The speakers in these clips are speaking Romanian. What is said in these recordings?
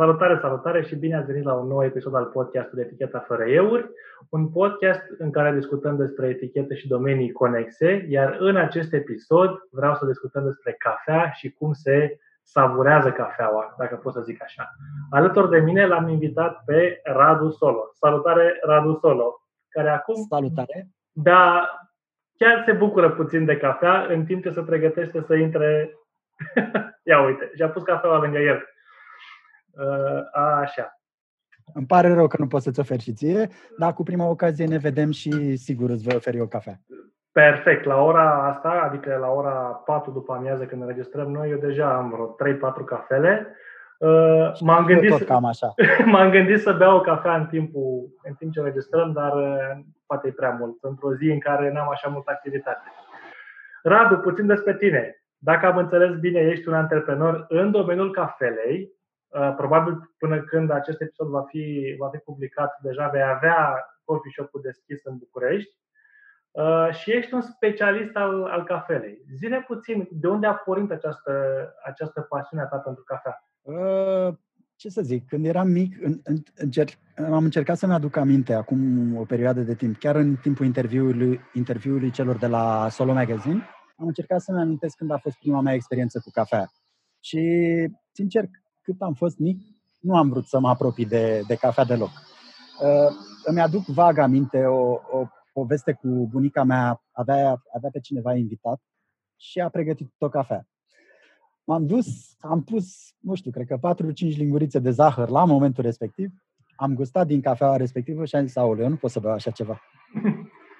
Salutare, salutare și bine ați venit la un nou episod al podcastului Eticheta fără euri, un podcast în care discutăm despre etichete și domenii conexe, iar în acest episod vreau să discutăm despre cafea și cum se savurează cafeaua, dacă pot să zic așa. Alături de mine l-am invitat pe Radu Solo. Salutare, Radu Solo, care acum Salutare. Da, chiar se bucură puțin de cafea în timp ce se pregătește să intre. Ia uite, și-a pus cafeaua lângă el. Uh, așa. Îmi pare rău că nu pot să-ți oferi și ție, dar cu prima ocazie ne vedem și sigur îți voi oferi o cafea. Perfect. La ora asta, adică la ora 4 după amiază când înregistrăm noi, eu deja am vreo 3-4 cafele. Uh, m-am, gândit, tot cam așa. m-am gândit să beau o cafea în, timpul, în timp ce înregistrăm, dar uh, poate e prea mult. Într-o zi în care n-am așa multă activitate. Radu, puțin despre tine. Dacă am înțeles bine, ești un antreprenor în domeniul cafelei, Uh, probabil până când acest episod va fi, va fi publicat, deja vei avea coffee shop-ul deschis în București uh, și ești un specialist al, al cafelei. Zine puțin, de unde a pornit această, această pasiune a ta pentru cafea? Uh, ce să zic, când eram mic, în, în, încerc, am încercat să-mi aduc aminte acum o perioadă de timp, chiar în timpul interviului, interviului celor de la Solo Magazine, am încercat să-mi amintesc când a fost prima mea experiență cu cafea. Și, sincer, cât am fost mic, nu am vrut să mă apropii de, de cafea deloc. Uh, îmi aduc vag aminte o, o poveste cu bunica mea, avea, avea pe cineva invitat și a pregătit o cafea. M-am dus, am pus, nu știu, cred că 4-5 lingurițe de zahăr la momentul respectiv, am gustat din cafeaua respectivă și am zis, aoleu, eu nu pot să beau așa ceva.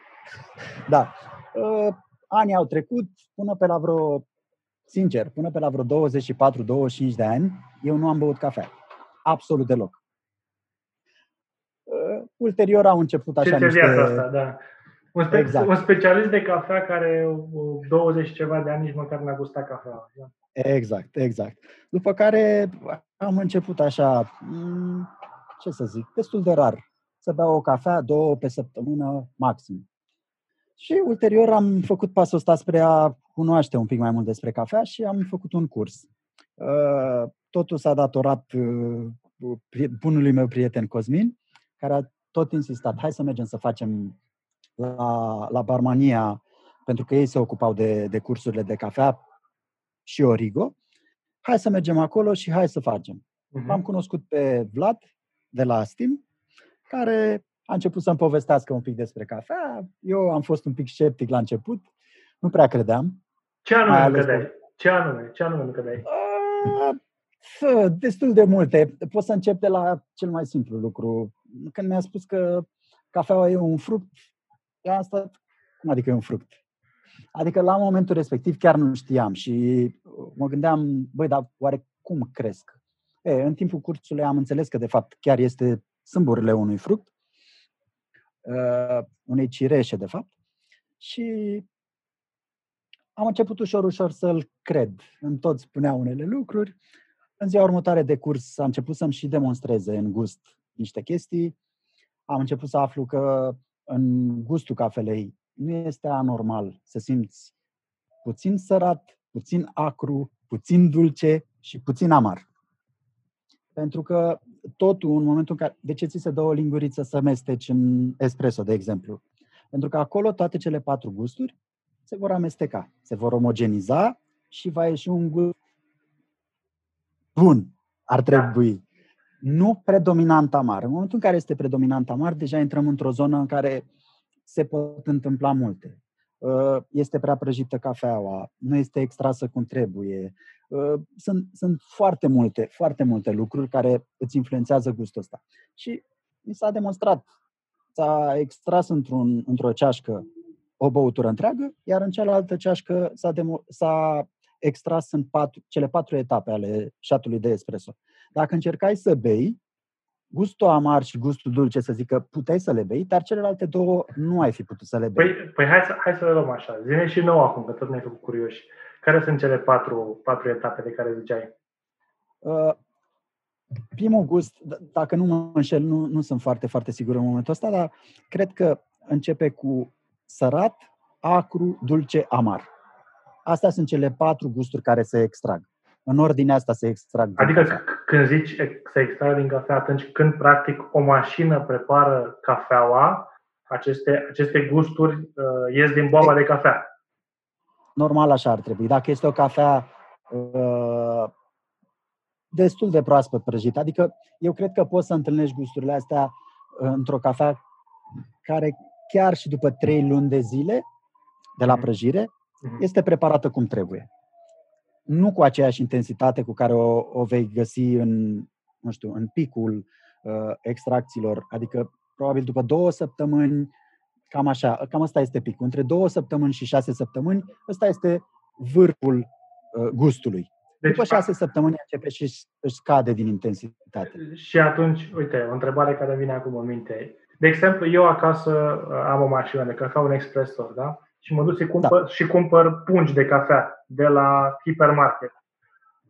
da. Uh, anii au trecut, până pe la vreo Sincer, până pe la vreo 24-25 de ani, eu nu am băut cafea. Absolut deloc. Uh, ulterior au început așa Ce niște... asta, da. Un, spe- exact. un specialist de cafea care 20 și ceva de ani nici măcar n-a gustat cafea. Da? Exact, exact. După care am început așa, mm, ce să zic, destul de rar. Să beau o cafea, două pe săptămână maxim. Și ulterior am făcut pasul ăsta spre a cunoaște un pic mai mult despre cafea și am făcut un curs. Uh, totul s-a datorat uh, bunului meu prieten Cosmin, care a tot insistat, hai să mergem să facem la, la Barmania, pentru că ei se ocupau de, de cursurile de cafea și Origo. Hai să mergem acolo și hai să facem. Uh-huh. Am cunoscut pe Vlad de la Steam, care a început să-mi povestească un pic despre cafea. Eu am fost un pic sceptic la început, nu prea credeam. Ce anume nu credeai? Ce anume? Ce anume nu credeai? Uh, destul de multe. Pot să încep de la cel mai simplu lucru. Când mi-a spus că cafeaua e un fruct, eu am stat, cum adică e un fruct? Adică la momentul respectiv chiar nu știam și mă gândeam, băi, dar oare cum cresc? E, în timpul cursului am înțeles că de fapt chiar este sâmburile unui fruct uh, unei cireșe, de fapt. Și am început ușor, ușor să-l cred. În tot spunea unele lucruri. În ziua următoare de curs a început să-mi și demonstreze în gust niște chestii. Am început să aflu că în gustul cafelei nu este anormal să simți puțin sărat, puțin acru, puțin dulce și puțin amar. Pentru că totul în momentul în care... De ce ți se dă o linguriță să mesteci în espresso, de exemplu? Pentru că acolo toate cele patru gusturi se vor amesteca, se vor omogeniza și va ieși un gust bun, ar trebui. Nu predominant amar. În momentul în care este predominant amar, deja intrăm într-o zonă în care se pot întâmpla multe. Uh, este prea prăjită cafeaua, nu este extrasă cum trebuie. Uh, sunt, sunt foarte multe, foarte multe lucruri care îți influențează gustul ăsta. Și mi s-a demonstrat, s-a extras într-un, într-o ceașcă o băutură întreagă, iar în cealaltă ceașcă s-a, demo- s-a extras în patru, cele patru etape ale șatului de espresso. Dacă încercai să bei, gustul amar și gustul dulce, să zic că puteai să le bei, dar celelalte două nu ai fi putut să le bei. Păi, păi hai, să, hai să le luăm așa. Zine și nou acum, că tot ne-ai făcut curioși. Care sunt cele patru, patru etape de care ziceai? Uh, primul gust, d- dacă nu mă înșel, nu, nu sunt foarte, foarte sigur în momentul ăsta, dar cred că începe cu sărat, acru, dulce, amar. Astea sunt cele patru gusturi care se extrag. În ordinea asta se extrag. Adică când zici să extragi din cafea, atunci când practic o mașină prepară cafeaua, aceste, aceste gusturi uh, ies din boaba de cafea. Normal așa ar trebui. Dacă este o cafea uh, destul de proaspăt prăjită, adică eu cred că poți să întâlnești gusturile astea uh, într-o cafea care chiar și după trei luni de zile de la mhm. prăjire, mhm. este preparată cum trebuie. Nu cu aceeași intensitate cu care o, o vei găsi în, nu știu, în picul uh, extracțiilor, adică probabil după două săptămâni, cam așa, cam asta este picul. Între două săptămăni și șase săptămâni, ăsta este vârful uh, gustului. Deci, După șase săptămâni începe și își scade din intensitate. Și atunci, uite, o întrebare care vine acum în minte. De exemplu, eu acasă uh, am o mașină de cafea, un expresor, da? Și mă duc și cumpăr, da. și cumpăr pungi de cafea de la hipermarket.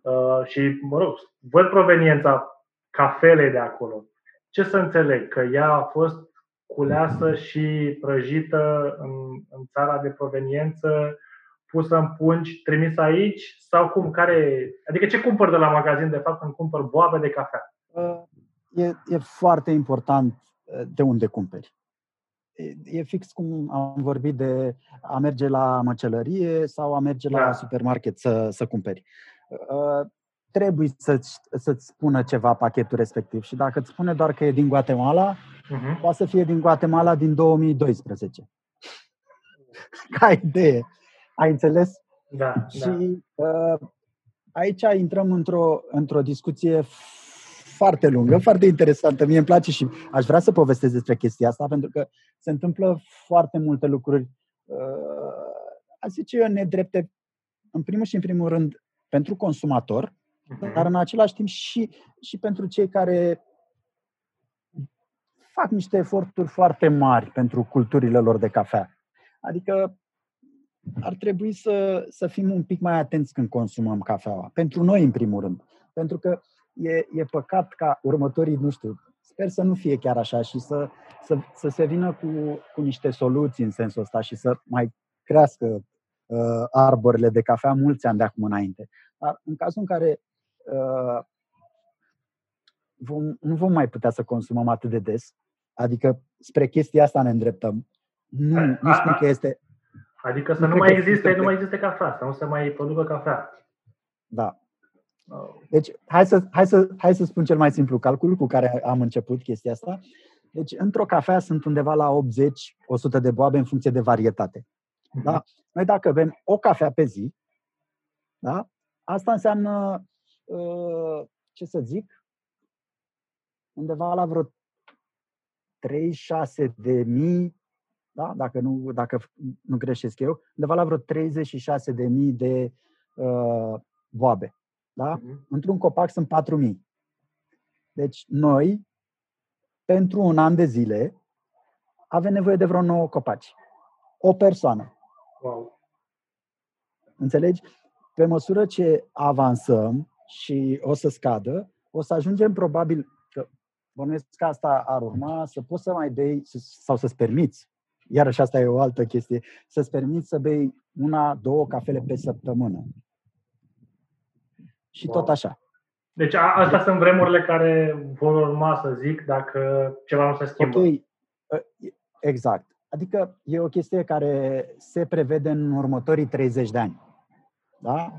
Uh, și, mă rog, văd proveniența cafelei de acolo. Ce să înțeleg? Că ea a fost culeasă și prăjită în, în țara de proveniență, pusă în pungi, trimisă aici? Sau cum? Care, adică ce cumpăr de la magazin, de fapt, când cumpăr boabe de cafea? Uh, e, e foarte important de unde cumperi. E fix cum am vorbit de a merge la măcelărie sau a merge la da. supermarket să, să cumperi. Uh, trebuie să-ți, să-ți spună ceva pachetul respectiv și dacă îți spune doar că e din Guatemala, uh-huh. poate să fie din Guatemala din 2012. Ca idee. Ai înțeles? Da. Și da. Uh, aici intrăm într-o, într-o discuție foarte lungă, foarte interesantă. Mie îmi place și aș vrea să povestesc despre chestia asta, pentru că se întâmplă foarte multe lucruri, uh, a zice eu, nedrepte, în primul și în primul rând, pentru consumator, uh-huh. dar în același timp și, și pentru cei care fac niște eforturi foarte mari pentru culturile lor de cafea. Adică ar trebui să, să fim un pic mai atenți când consumăm cafeaua. Pentru noi, în primul rând. Pentru că e, e păcat ca următorii, nu știu, sper să nu fie chiar așa și să, să, să se vină cu, cu niște soluții în sensul ăsta și să mai crească uh, arborile de cafea mulți ani de acum înainte. Dar în cazul în care uh, vom, nu vom mai putea să consumăm atât de des, adică spre chestia asta ne îndreptăm. Nu, nu spun că este... Adică să nu, nu mai existe, nu mai existe cafea, să nu se mai producă cafea. Da, deci, hai să, hai, să, hai să spun cel mai simplu calcul cu care am început chestia asta. Deci, într-o cafea sunt undeva la 80-100 de boabe în funcție de varietate. Mhm. Da? Noi dacă bem o cafea pe zi, da? asta înseamnă, uh, ce să zic, undeva la vreo 36 de mii, da? dacă, nu, dacă nu greșesc eu, undeva la vreo 36 de mii de uh, boabe. Da? Uh-huh. Într-un copac sunt 4.000. Deci noi, pentru un an de zile, avem nevoie de vreo 9 copaci. O persoană. Wow. Înțelegi? Pe măsură ce avansăm și o să scadă, o să ajungem probabil că bănuiesc că asta ar urma să poți să mai bei sau să-ți permiți, iarăși asta e o altă chestie, să-ți permiți să bei una, două cafele pe săptămână și wow. tot așa. Deci a, astea sunt vremurile care vor urma, să zic, dacă ceva nu se schimbă. Ok, ă, exact. Adică e o chestie care se prevede în următorii 30 de ani. Da?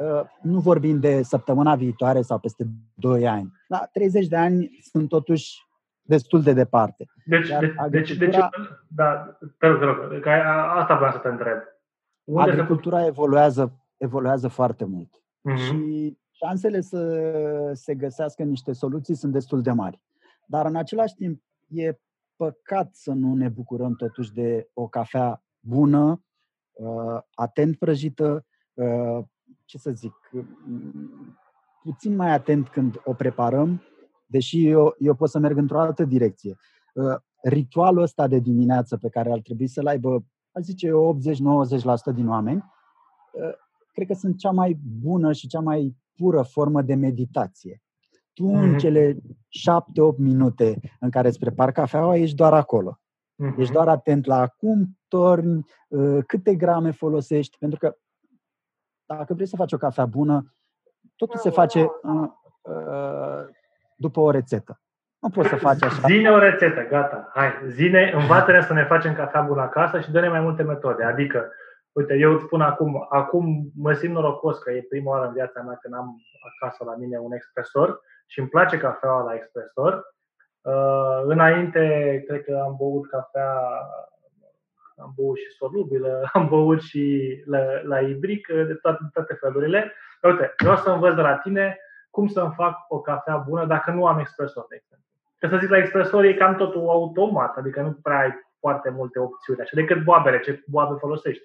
Ă, nu vorbim de săptămâna viitoare sau peste 2 ani. Da, 30 de ani sunt totuși destul de departe. Deci, Iar de, deci, deci, da, te rog, te rog, că asta vreau să te întreb. Unde agricultura se... evoluează, evoluează foarte mult uh-huh. și șansele să se găsească niște soluții sunt destul de mari. Dar în același timp e păcat să nu ne bucurăm totuși de o cafea bună, uh, atent prăjită, uh, ce să zic, puțin mai atent când o preparăm, deși eu, eu pot să merg într-o altă direcție. Uh, ritualul ăsta de dimineață pe care ar trebui să-l aibă, aș zice 80-90% din oameni, cred că sunt cea mai bună și cea mai pură formă de meditație. Tu mm-hmm. în mhm. cele șapte-opt minute în care îți prepari cafeaua, ești doar acolo. Mm-hmm. Ești doar atent la cum torni, uh, câte grame folosești, pentru că dacă vrei să faci o cafea bună, totul se face, uh, uh, după o rețetă. Nu poți să faci așa. Zine o rețetă, gata. Hai, zine, învață-ne să ne facem cafea bună acasă și dă-ne mai multe metode. Adică, uite, eu îți spun acum, acum mă simt norocos că e prima oară în viața mea când am acasă la mine un expresor și îmi place cafeaua la expresor. Uh, înainte, cred că am băut cafea, am băut și solubilă, am băut și la, la ibric, de toate, toate felurile. Uite, vreau să învăț de la tine cum să-mi fac o cafea bună dacă nu am expresor, de exemplu. Că să zic, la expresor e cam totul automat, adică nu prea ai foarte multe opțiuni, așa decât boabele, ce boabe folosești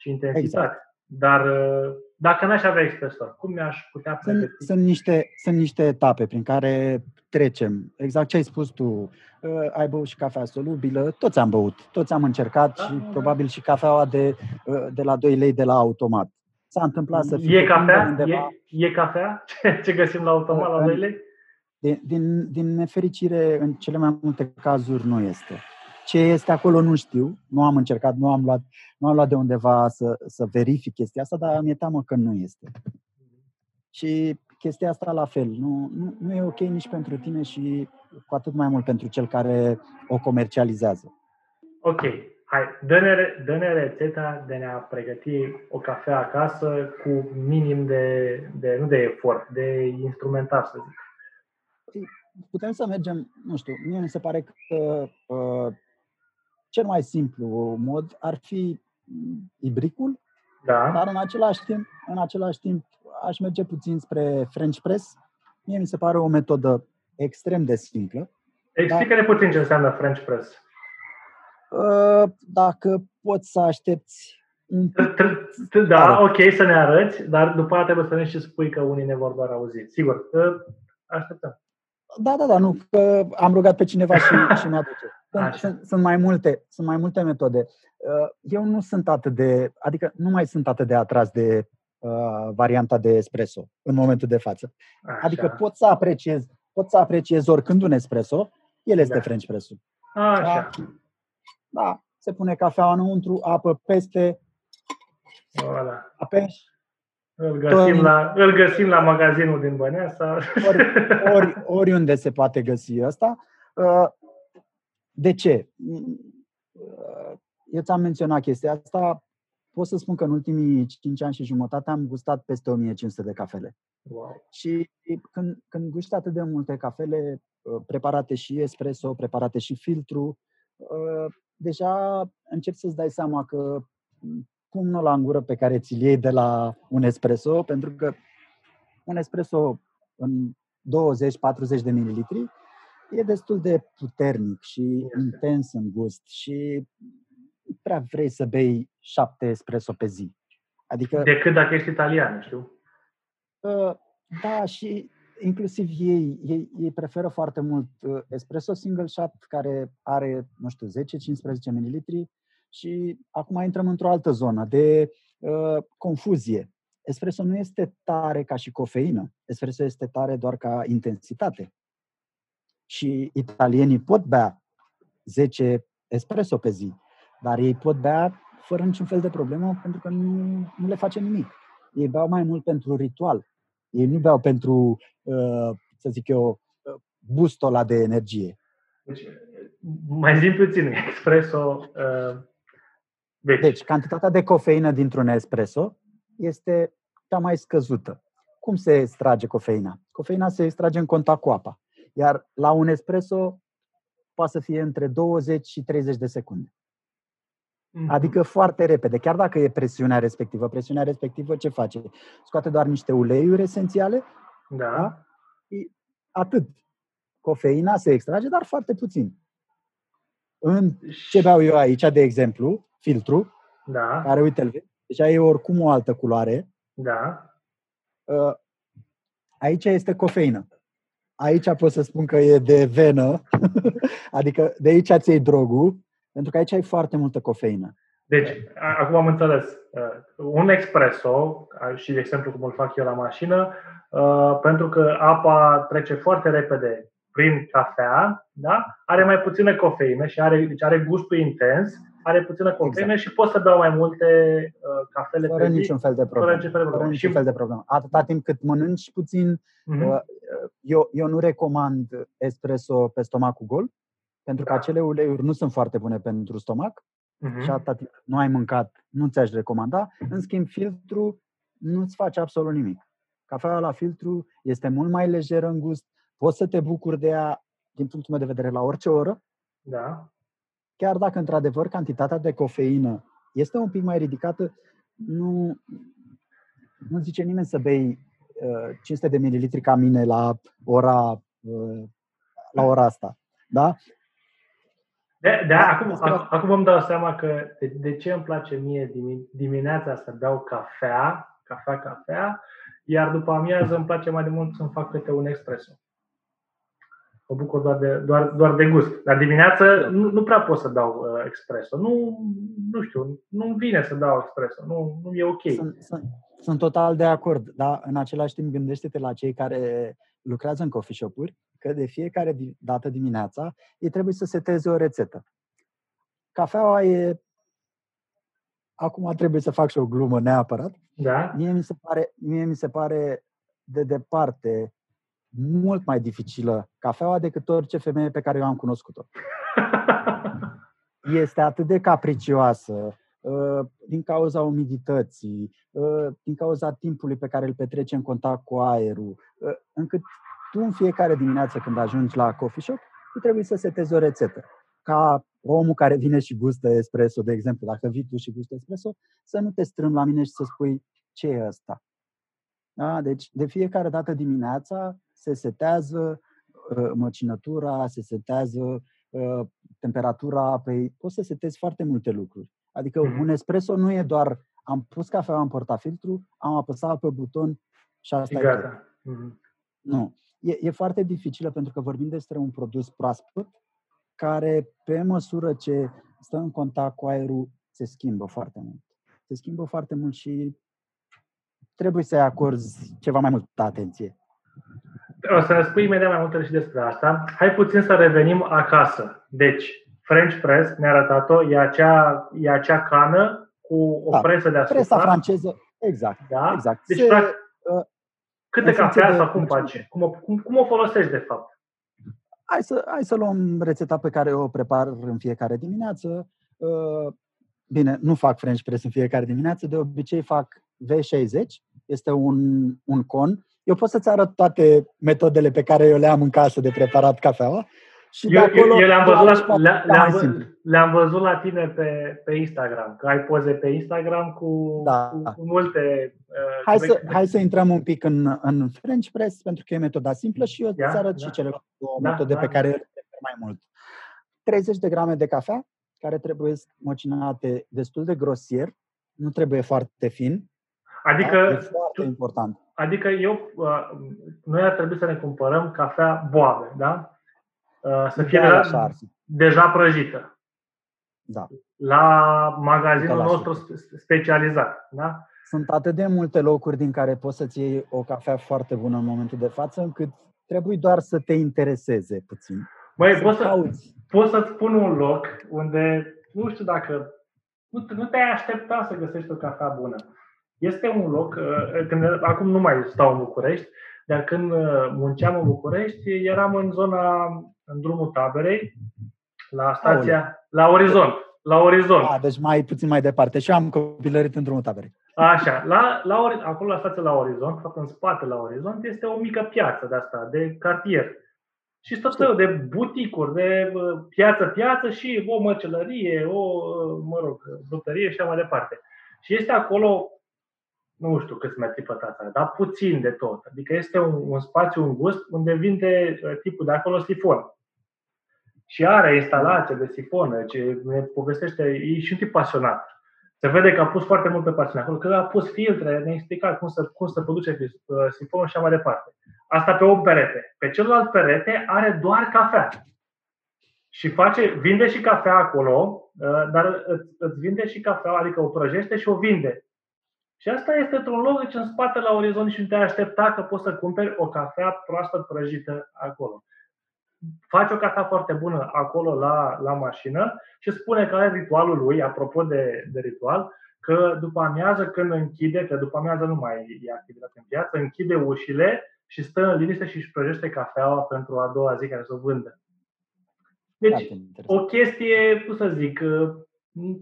și intensitate. Exact. Dar uh, dacă n-aș avea expresor, cum mi-aș putea pregăti? Sunt, sunt, niște, sunt niște etape prin care trecem. Exact ce ai spus tu. Uh, ai băut și cafea solubilă, toți am băut, toți am încercat da? și probabil și cafeaua de, uh, de la 2 lei de la automat. S-a întâmplat să fie E cafea? Undeva... E, e cafea? Ce găsim la automat la 2 lei? Din, din, din nefericire, în cele mai multe cazuri nu este. Ce este acolo nu știu, nu am încercat, nu am luat, nu am luat de undeva să, să verific chestia asta, dar mi-e teamă că nu este. Și chestia asta la fel, nu, nu, nu e ok nici pentru tine și cu atât mai mult pentru cel care o comercializează. Ok, hai, dă-ne, dă-ne rețeta de a pregăti o cafea acasă cu minim de, de nu de efort, de instrumentar, să zic. Putem să mergem, nu știu, mie mi se pare că uh, cel mai simplu mod ar fi ibricul, da. dar în același timp, în același timp aș merge puțin spre French press. Mie mi se pare o metodă extrem de simplă. Explică-ne puțin ce înseamnă French press. Uh, dacă poți să aștepți da, ok, să ne arăți, dar după aceea trebuie să ne și spui că unii ne vor doar auzi. Sigur, uh, așteptăm. Da, da, da, nu, că am rugat pe cineva și, și mi-aduce. Sunt, sunt, sunt, mai multe, sunt mai multe metode. Uh, eu nu sunt atât de, adică nu mai sunt atât de atras de uh, varianta de espresso în momentul de față. Așa. Adică pot să apreciez, pot să apreciez oricând un espresso, el este da. French press Așa. Da? da, se pune cafeaua înăuntru, apă peste, voilà. apeși, îl găsim, la, îl găsim la magazinul din Băneasa. Ori, ori, oriunde se poate găsi ăsta. Uh, de ce? Uh, eu ți-am menționat chestia asta. Pot să spun că în ultimii 5 ani și jumătate am gustat peste 1500 de cafele. Wow. Și când, când gusti atât de multe cafele, uh, preparate și espresso, preparate și filtru, deja încep să-ți dai seama că pumnul la gură pe care ți-l iei de la un espresso, pentru că un espresso în 20-40 de mililitri e destul de puternic și intens în gust și nu prea vrei să bei șapte espresso pe zi. Adică, Decât dacă ești italian, știu. Uh, da, și inclusiv ei, ei, ei preferă foarte mult uh, espresso single shot care are, nu știu, 10-15 mililitri și acum intrăm într-o altă zonă de uh, confuzie. Espresso nu este tare ca și cofeină. Espresso este tare doar ca intensitate. Și italienii pot bea 10 espresso pe zi, dar ei pot bea fără niciun fel de problemă pentru că nu, nu le face nimic. Ei beau mai mult pentru ritual. Ei nu beau pentru, uh, să zic eu, uh, bustul de energie. Deci, mai zi puțin, espresso uh, deci, deci cantitatea de cofeină dintr-un espresso este cea mai scăzută. Cum se extrage cofeina? Cofeina se extrage în contact cu apa. Iar la un espresso poate să fie între 20 și 30 de secunde. Mm-hmm. Adică foarte repede, chiar dacă e presiunea respectivă. Presiunea respectivă ce face? Scoate doar niște uleiuri esențiale. Da. da? Atât. Cofeina se extrage, dar foarte puțin. În ce beau eu aici, de exemplu, filtru, da. care, uite, deja e oricum o altă culoare. Da. Uh, aici este cofeină. Aici pot să spun că e de venă, adică de aici ți iei drogul, pentru că aici ai foarte multă cofeină. Deci, acum am înțeles. Uh, un espresso, și de exemplu cum îl fac eu la mașină, uh, pentru că apa trece foarte repede prin cafea, da? are mai puțină cofeină și are, deci are gustul intens, are puțină cofeină exact. și pot să beau mai multe uh, cafele fără pe zi, niciun fel de problemă. fără niciun fel de Fără problemă. niciun Și, fel de problemă. Atâta timp cât mănânci puțin, Mhm. uh, eu, eu nu recomand espresso pe stomacul gol, pentru că Da. acele uleiuri nu sunt foarte bune pentru stomac Mhm. și atâta timp cât nu ai mâncat, nu ți-aș recomanda. În schimb, filtru nu-ți face absolut nimic. Cafeaua la filtru este mult mai lejeră în gust, poți să te bucuri de ea, din punctul meu de vedere, la orice oră, Da. Chiar dacă într-adevăr cantitatea de cofeină este un pic mai ridicată, nu, nu zice nimeni să bei uh, 500 de mililitri ca mine la ora, uh, la ora asta. Da? De, de Da, acum, despre ac- acum îmi dau seama că de, de ce îmi place mie dimi- dimineața să beau cafea, cafea, cafea, iar după amiază îmi place mai de mult să-mi fac câte un espresso. Mă bucur doar de, doar, doar de gust. Dar dimineață nu, nu prea pot să dau uh, espresso. Nu, nu știu, nu-mi vine să dau espresso. Nu, nu e ok. Sunt, sunt, sunt total de acord, dar în același timp gândește-te la cei care lucrează în coffee shop-uri, că de fiecare di- dată dimineața ei trebuie să seteze o rețetă. Cafeaua e... Acum trebuie să fac și o glumă neapărat. Da? Mie mi se pare, mie mi se pare de departe mult mai dificilă cafeaua decât orice femeie pe care eu am cunoscut-o. Este atât de capricioasă uh, din cauza umidității, uh, din cauza timpului pe care îl petrece în contact cu aerul, uh, încât tu în fiecare dimineață când ajungi la coffee shop, tu trebuie să setezi o rețetă. Ca omul care vine și gustă espresso, de exemplu, dacă vii tu și gustă espresso, să nu te strâmbi la mine și să spui ce e ăsta. Da? Deci, de fiecare dată dimineața se setează uh, măcinătura, se setează uh, temperatura apei, poți să setezi foarte multe lucruri. Adică Mhm. un espresso nu e doar am pus cafeaua în portafiltru, am apăsat pe buton și asta e tot. Gata. Mhm. Nu. E, e foarte dificilă pentru că vorbim despre un produs proaspăt care, pe măsură ce stă în contact cu aerul, se schimbă foarte mult. Se schimbă foarte mult și trebuie să-i acorzi ceva mai multă atenție. O să ne spui imediat mai multe și despre asta. Hai puțin să revenim acasă. Deci, French press, ne-a arătat-o, e acea, e acea cană cu o Da, presă deasupra. Presa franceză, exact. Da? exact. Deci, Se- practic, uh, câte în funcție cafea de sau cum cum- faci? Cum o, cum, cum o folosești, de fapt? hai, să, hai să luăm rețeta pe care o prepar în fiecare dimineață. Uh, Bine, nu fac French press în fiecare dimineață, de obicei fac V60, este un, un con. Eu pot să-ți arăt toate metodele pe care eu le am în casă de preparat cafeaua. Și de Eu, acolo, eu, eu le-am, doar văzut poate la, cea le, mai le-am, simplu. vă- le-am văzut la tine pe, pe Instagram, că ai poze pe Instagram cu, Da. cu, cu multe... Uh, Hai să, cu- hai să intrăm un pic în, în French press, pentru că e metoda simplă și eu Ia, îți arăt da. și celelalte două Da, metode da, pe care da. le prefer mai mult. 30 de grame de cafea, care trebuie măcinate destul de grosier, nu trebuie foarte fin. Adică, da? E foarte important. Adică eu, uh, noi ar trebui să ne cumpărăm cafea boabe, da? Uh, să fie Ideal deja, așa ar fi. deja prăjită. Da. La magazinul 100%. nostru spe- specializat, da? Sunt atât de multe locuri din care poți să-ți iei o cafea foarte bună în momentul de față, încât trebuie doar să te intereseze puțin. Măi, să poți să, cauți. pot să-ți spun un loc unde, nu știu dacă, nu, te- nu te-ai aștepta să găsești o cafea bună. Este un loc, uh, când, acum nu mai stau în București, dar când uh, munceam în București, eram în zona, în drumul taberei, la stația, la Orizont, la Orizont. A, deci mai puțin mai departe. Și eu am copilărit în drumul taberei. Așa, la, la, ori- acolo la stația la Orizont, de fapt în spate la Orizont, este o mică piață de asta, de cartier. Și tot felul de buticuri, de uh, piață-piață și o măcelărie, o, uh, mă rog, brutărie și așa mai departe. Și este acolo, nu știu câți metri pătrați, dar puțin de tot. Adică este un, un spațiu îngust unde vinde uh, tipul de acolo sifon. Și are instalație de sifonă, ce ne povestește, e și un tip pasionat. Se vede că a pus foarte multă pasiune acolo, că a pus filtre, ne-a explicat cum să, cum să produce uh, sifonul și așa mai departe. Asta pe un perete. Pe celălalt perete are doar cafea. Și face, vinde și cafea acolo, uh, dar îți, îți vinde și cafea, adică o prăjește și o vinde. Și asta este într-un loc deci în spate la orizont și nu te aștepta că poți să cumperi o cafea proaspăt prăjită acolo. face o cafea foarte bună acolo la, la mașină și spune că are ritualul lui, apropo de, de ritual, că după amiază când închide, că după amiază nu mai e activitate în piață, închide ușile și stă în liniște și își prăjește cafeaua pentru a doua zi care să o vândă. Deci, o chestie, cum să zic,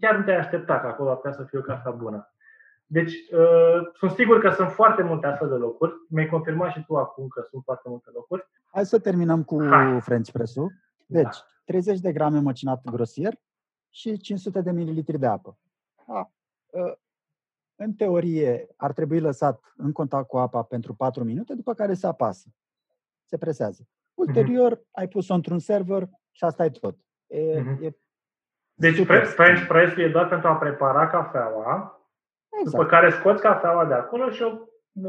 chiar nu te-ai aștepta că acolo ar să fie o cafea bună. Deci, uh, sunt sigur că sunt foarte multe astfel de locuri. Mi-ai confirmat și tu acum că sunt foarte multe locuri. Hai să terminăm cu Hai. French press-ul. Deci, da. 30 de grame măcinat grosier și 500 de mililitri de apă. Da. Uh, în teorie, ar trebui lăsat în contact cu apa pentru 4 minute, după care se apasă. Se presează. Ulterior, uh-huh. ai pus-o într-un server și asta e tot. E, uh-huh. e deci French press e doar pentru a prepara cafeaua, Exact. După care scoți cafeaua de acolo și o,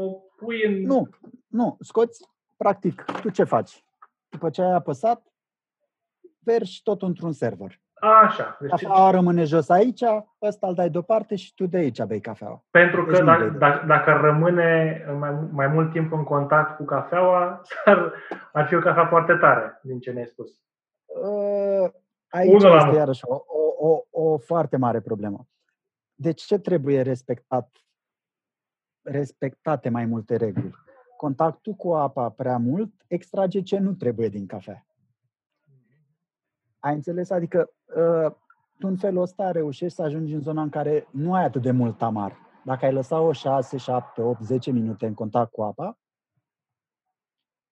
o pui în... Nu, nu, scoți, practic, tu ce faci? După ce ai apăsat, vergi tot într-un server. Așa. Deci cafeaua rămâne jos aici, ăsta îl dai deoparte și tu de aici bei cafeaua. Pentru deci că dacă, dacă, dacă rămâne mai, mai mult timp în contact cu cafeaua, ar, ar fi o cafea foarte tare, din ce ne-ai spus. Uh, aici Unul este iarăși o, o, o, o foarte mare problemă de ce trebuie respectat, respectate mai multe reguli? Contactul cu apa prea mult extrage ce nu trebuie din cafea. Ai înțeles? Adică uh, tu în felul ăsta reușești să ajungi în zona în care nu ai atât de mult amar. Dacă ai lăsat o 6, 7, 8, 10 minute în contact cu apa,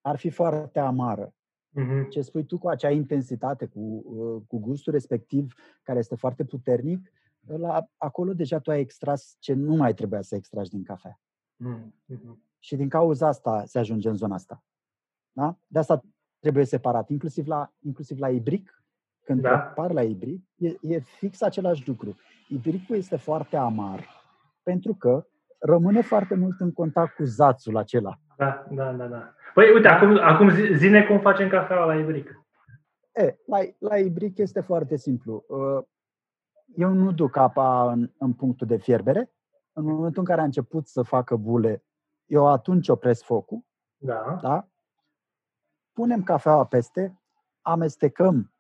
ar fi foarte amară. Uh-huh. Ce spui tu cu acea intensitate, cu, uh, cu gustul respectiv, care este foarte puternic, la, acolo deja tu ai extras ce nu mai trebuia să extragi din cafea. Mm-hmm. Și din cauza asta se ajunge în zona asta. Da? De asta trebuie separat, inclusiv la, inclusiv la ibric. Când da. par la ibric, e, e fix același lucru. Ibricul este foarte amar pentru că rămâne foarte mult în contact cu zațul acela. Da, da, da. da. Păi uite, acum, acum zine cum facem cafeaua la ibric. E, la, la ibric este foarte simplu. Uh, eu nu duc apa în, în punctul de fierbere. În momentul în care a început să facă bule, eu atunci opresc focul. Da. da? Punem cafeaua peste, amestecăm,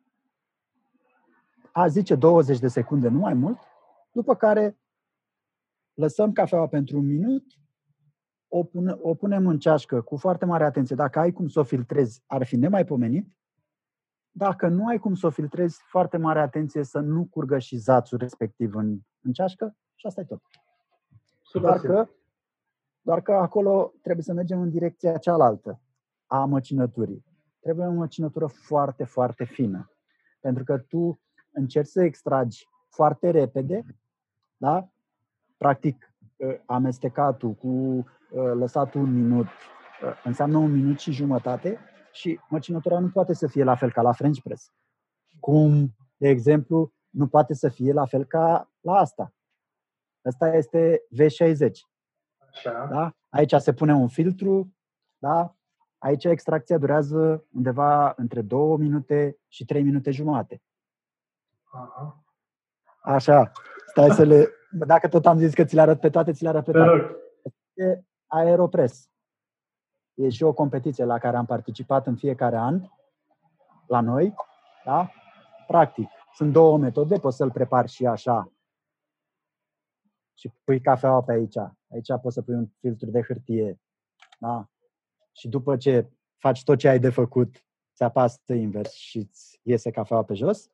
a zice 20 de secunde, nu mai mult, după care lăsăm cafeaua pentru un minut, o, pune, o punem în ceașcă cu foarte mare atenție. Dacă ai cum să o filtrezi, ar fi nemaipomenit. Dacă nu ai cum să o filtrezi, foarte mare atenție să nu curgă și zațul respectiv în, în ceașcă și asta e tot. Doar că, doar că acolo trebuie să mergem în direcția cealaltă a măcinăturii. Trebuie o măcinătură foarte, foarte fină. Pentru că tu încerci să extragi foarte repede, da? Practic, ă, amestecatul cu ă, lăsatul un minut ă, înseamnă un minut și jumătate și măcinătura nu poate să fie la fel ca la French press. Cum, de exemplu, nu poate să fie la fel ca la asta. Asta este V60. Așa. Da? Aici se pune un filtru, da? Aici extracția durează undeva între 2 minute și 3 minute jumate. Aha. Așa. Stai să le... Dacă tot am zis că ți le arăt pe toate, ți le arăt pe toate. E Aeropress. E și o competiție la care am participat în fiecare an, la noi, da? Practic, sunt două metode, poți să-l prepari și așa și pui cafeaua pe aici. Aici poți să pui un filtru de hârtie, da? Și după ce faci tot ce ai de făcut, ți apasă invers și îți iese cafeaua pe jos.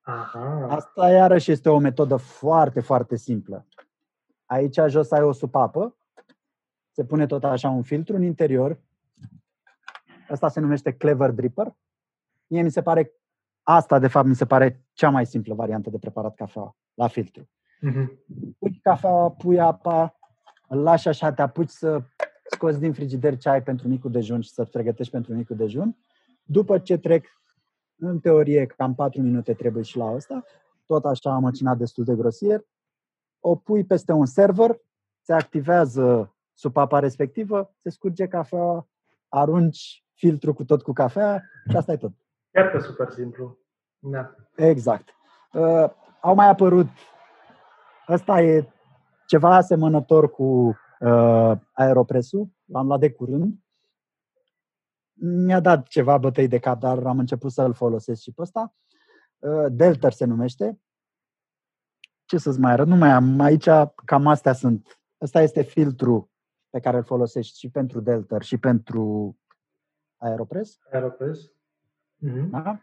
Aha. Asta iarăși este o metodă foarte, foarte simplă. Aici jos ai o supapă se pune tot așa un filtru în interior. Asta se numește Clever Dripper. Mie mi se pare, asta de fapt mi se pare cea mai simplă variantă de preparat cafea la filtru. Mm-hmm. Pui cafea, pui apa, îl lași așa, te apuci să scoți din frigider ce ai pentru micul dejun și să pregătești pentru micul dejun. După ce trec, în teorie, cam 4 minute trebuie și la asta, tot așa am măcinat destul de grosier, o pui peste un server, se activează supapa respectivă, se scurge cafea, arunci filtru cu tot cu cafea și asta e tot. Chiar că super simplu. Da. Exact. Uh, au mai apărut, ăsta e ceva asemănător cu uh, aeropresul, l-am luat de curând. mi-a dat ceva bătăi de cap, dar am început să-l folosesc și pe ăsta. Uh, Delter se numește. Ce să-ți mai arăt? Nu mai am. Aici cam astea sunt. Ăsta este filtru pe care îl folosești și pentru Delter și pentru Aeropress. Aeropress. Mm-hmm. Da?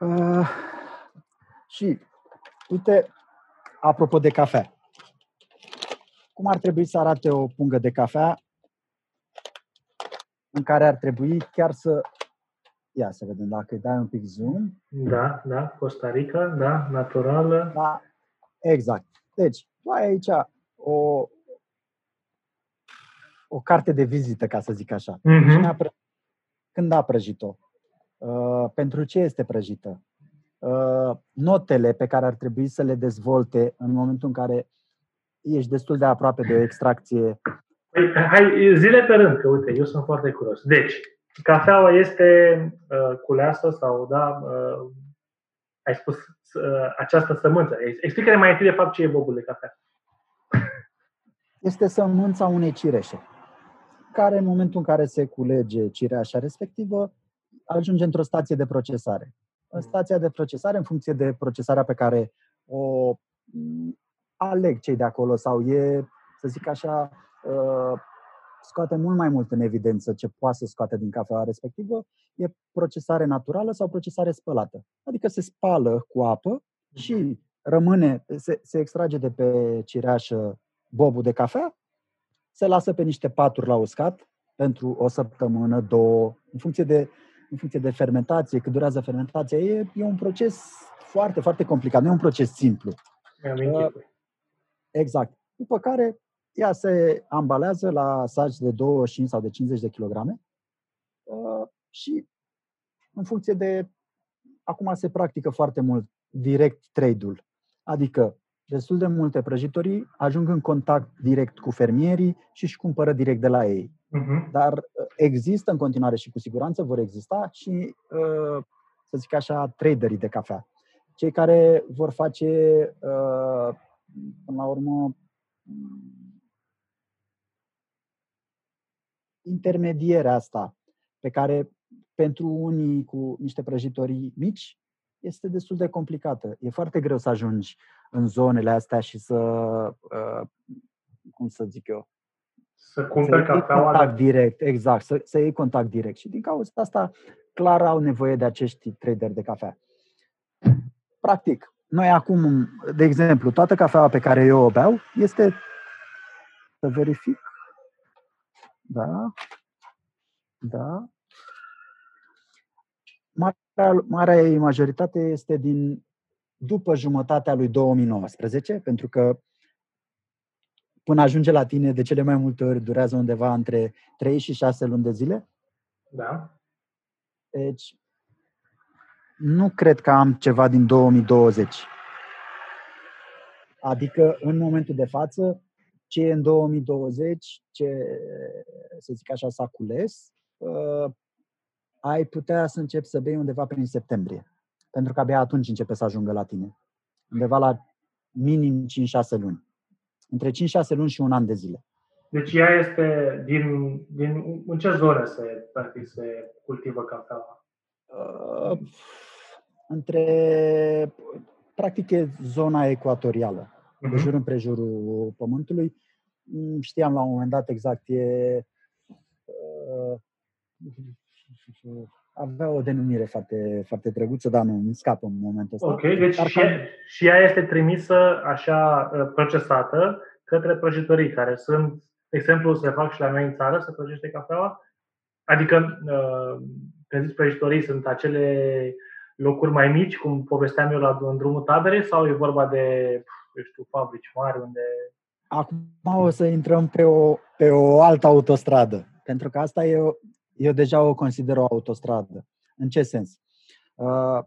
Uh, și, uite, apropo de cafea. Cum ar trebui să arate o pungă de cafea în care ar trebui chiar să... Ia să vedem dacă îi dai un pic zoom. Da, da, Costa Rica, da, naturală. Da, exact. Deci, tu ai aici o, o carte de vizită, ca să zic așa. Mhm. Cine a pră- Când a prăjit-o? Uh, pentru ce este prăjită? Uh, notele pe care ar trebui să le dezvolte în momentul în care ești destul de aproape de o extracție. Păi, hai, zile pe rând, că uite, eu sunt foarte curios. Deci, cafeaua este uh, culeasă sau, da, uh, ai spus uh, această sămânță. Explică-ne mai întâi de fapt ce e bobul de cafea. Este sămânța unei cireșe, care în momentul în care se culege cireașa respectivă, ajunge într-o stație de procesare. În stația de procesare, în funcție de procesarea pe care o m, aleg cei de acolo sau e, să zic așa, uh, scoate mult mai mult în evidență ce poate să scoate din cafeaua respectivă, e procesare naturală sau procesare spălată. Adică se spală cu apă și rămâne, se, se extrage de pe cireașă bobul de cafea, se lasă pe niște paturi la uscat pentru o săptămână, două, în funcție de, în funcție de fermentație, cât durează fermentația. E, e un proces foarte, foarte complicat, nu e un proces simplu. Mi-am închipui. Exact. După care ea se ambalează la saci de 25 sau de 50 de kilograme uh, și în funcție de... Acum se practică foarte mult direct trade-ul. Adică destul de multe prăjitorii ajung în contact direct cu fermierii și își cumpără direct de la ei. Mhm. Dar uh, există în continuare și cu siguranță vor exista și, uh, să zic așa, traderii de cafea. Cei care vor face, uh, până la urmă, intermedierea asta, pe care pentru unii cu niște prăjitorii mici este destul de complicată. E foarte greu să ajungi în zonele astea și să, uh, cum să zic eu, Să să cumperi iei cafeaua contact de... direct, exact, să, să iei contact direct. Și din cauza asta, clar au nevoie de acești traderi de cafea. Practic, noi acum, de exemplu, toată cafeaua pe care eu o beau este, să verific, da, da, marea, marea ei majoritate este din după jumătatea lui 2019, pentru că până ajunge la tine, de cele mai multe ori durează undeva între 3 și 6 luni de zile. Da. Deci, nu cred că am ceva din 2020. Adică, în momentul de față, ce e în 2020, ce, să zic așa, s-a cules, uh, ai putea să începi să bei undeva prin septembrie. Pentru că abia atunci începe să ajungă la tine. Undeva la minim 5-6 luni. Între 5-6 luni și un an de zile. Deci ea este din, din în ce zonă se, practic, se cultivă cafeaua? Uh, între, practic, e zona ecuatorială, de Mhm. jur împrejurul Pământului. Mm, Știam la un moment dat exact, e, uh, avea o denumire foarte, foarte drăguță, dar nu, îmi scapă în momentul ăsta. Ok, deci Dar și, cam- și ea este trimisă așa uh, procesată către prăjitorii care sunt, de exemplu, se fac și la noi în țară, se prăjește cafeaua. Adică, uh, când zici prăjitorii, sunt acele locuri mai mici, cum povesteam eu la în drumul taberei, sau e vorba de, eu știu, fabrici mari unde... Acum o să intrăm pe o, pe o altă autostradă, pentru că asta eu, eu deja o consider o autostradă. În ce sens? Uh,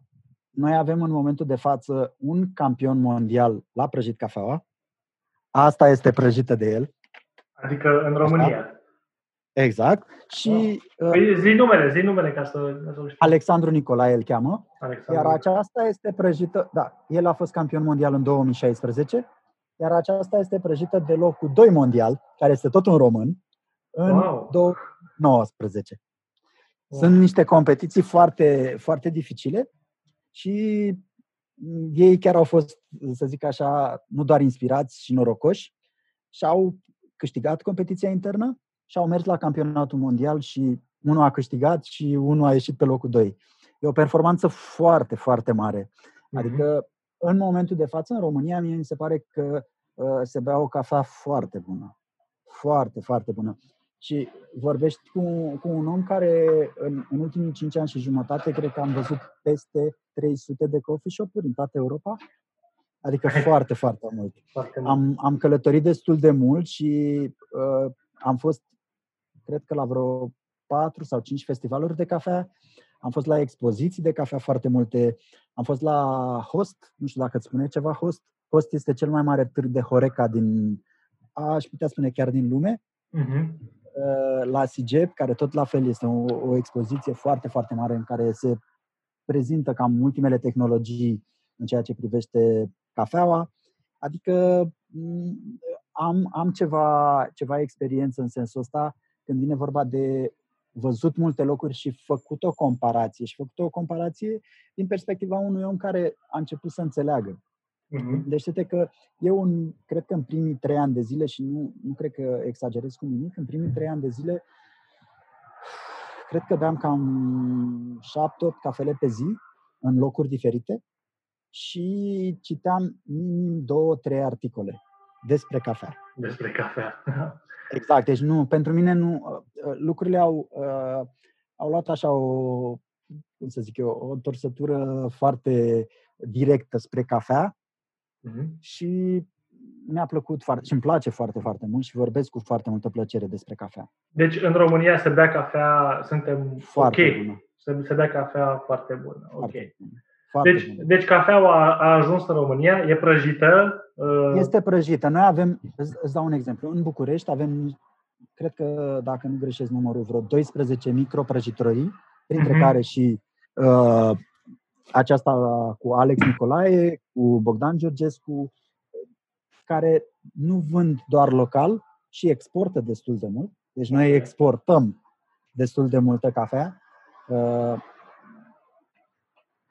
noi avem în momentul de față un campion mondial la prăjit cafeaua. Asta este prăjită de el. Adică în România. Exact. Și uh, Păi zi numele, zi numele ca să, ca să știu. Alexandru Nicolae îl cheamă. Alexandru. Iar aceasta este prăjită, da, el a fost campion mondial în 2016, iar aceasta este prăjită de locul 2 mondial, care este tot un român, în Wow. 2019. Sunt niște competiții foarte, foarte dificile și ei chiar au fost, să zic așa, nu doar inspirați și norocoși, și au câștigat competiția internă și au mers la campionatul mondial și unul a câștigat și unul a ieșit pe locul 2. E o performanță foarte, foarte mare. Mhm. Adică, în momentul de față, în România, mie mi se pare că uh, se bea o cafea foarte bună. Foarte, foarte bună. Și vorbești cu, cu un om care în, în ultimii 5 ani și jumătate cred că am văzut peste 300 de coffee shop-uri în toată Europa. Adică foarte, foarte mult. Foarte mult. Am, am călătorit destul de mult și uh, am fost, cred că la vreo 4 sau 5 festivaluri de cafea. Am fost la expoziții de cafea foarte multe. Am fost la Host, nu știu dacă îți spune ceva Host. Host este cel mai mare târg de Horeca din, aș putea spune chiar din lume. Uh-huh. La SIGEP, care tot la fel este o, o expoziție foarte, foarte mare în care se prezintă cam ultimele tehnologii în ceea ce privește cafeaua. Adică mm, am, am ceva, ceva experiență în sensul ăsta când vine vorba de văzut multe locuri și făcut o comparație. Și făcut o comparație din perspectiva unui om care a început să înțeleagă. Uh-huh. Deci, că eu, în, cred că în primii trei ani de zile, și nu, nu cred că exagerez cu nimic, în primii trei ani de zile, cred că beam cam șapte-opt cafele pe zi, în locuri diferite, și citeam minim două, trei articole despre cafea. Despre cafea. exact. Deci nu, pentru mine nu, uh, lucrurile au, uh, au luat așa o, cum să zic eu, o întorsătură foarte directă spre cafea uh-huh. și mi-a plăcut foarte și îmi place foarte, foarte mult și vorbesc cu foarte multă plăcere despre cafea. Deci în România se bea cafea, suntem foarte ok. Bună. Se, se bea cafea foarte bună. Ok. Foarte bună. Foarte deci, bună. deci cafeaua a, a ajuns în România, e prăjită? Uh... Este prăjită. Noi avem, îți, îți dau un exemplu, în București avem, cred că dacă nu greșesc numărul, vreo 12 microprăjitorii, printre uh-huh. care și uh, aceasta cu Alex Nicolae, cu Bogdan Georgescu, care nu vând doar local și exportă destul de mult. Deci noi exportăm destul de multă cafea. Uh,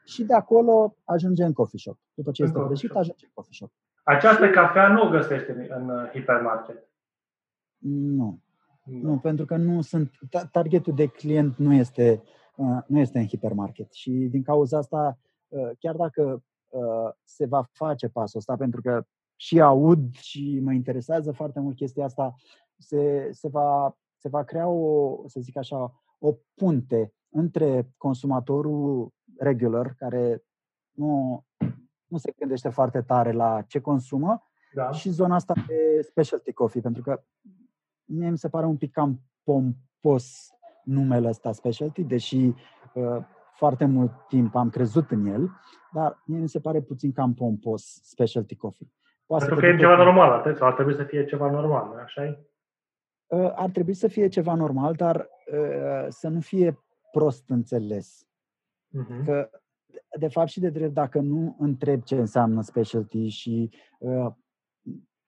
și de acolo ajunge în coffee shop. După ce în este prăjit, ajunge în coffee shop. Această cafea nu o găsește în uh, hipermarket. Nu. Nu, nu pentru că nu sunt. Targetul de client nu este, uh, nu este în hipermarket. Și din cauza asta, uh, chiar dacă se va face pasul ăsta, pentru că și aud și mă interesează foarte mult chestia asta, se, se, va, se va crea o, să zic așa, o punte între consumatorul regular, care nu, nu se gândește foarte tare la ce consumă, da. și zona asta de specialty coffee, pentru că mie mi se pare un pic cam pompos numele ăsta specialty, deși uh, foarte mult timp am crezut în el, dar mie mi se pare puțin cam pompos specialty coffee. Poate pentru că e ceva normal, atât, sau ar trebui să fie ceva normal, așa e? Uh, ar trebui să fie ceva normal, dar uh, să nu fie prost înțeles. Uh-huh. Că, de fapt și de drept, dacă nu întreb ce înseamnă specialty și uh,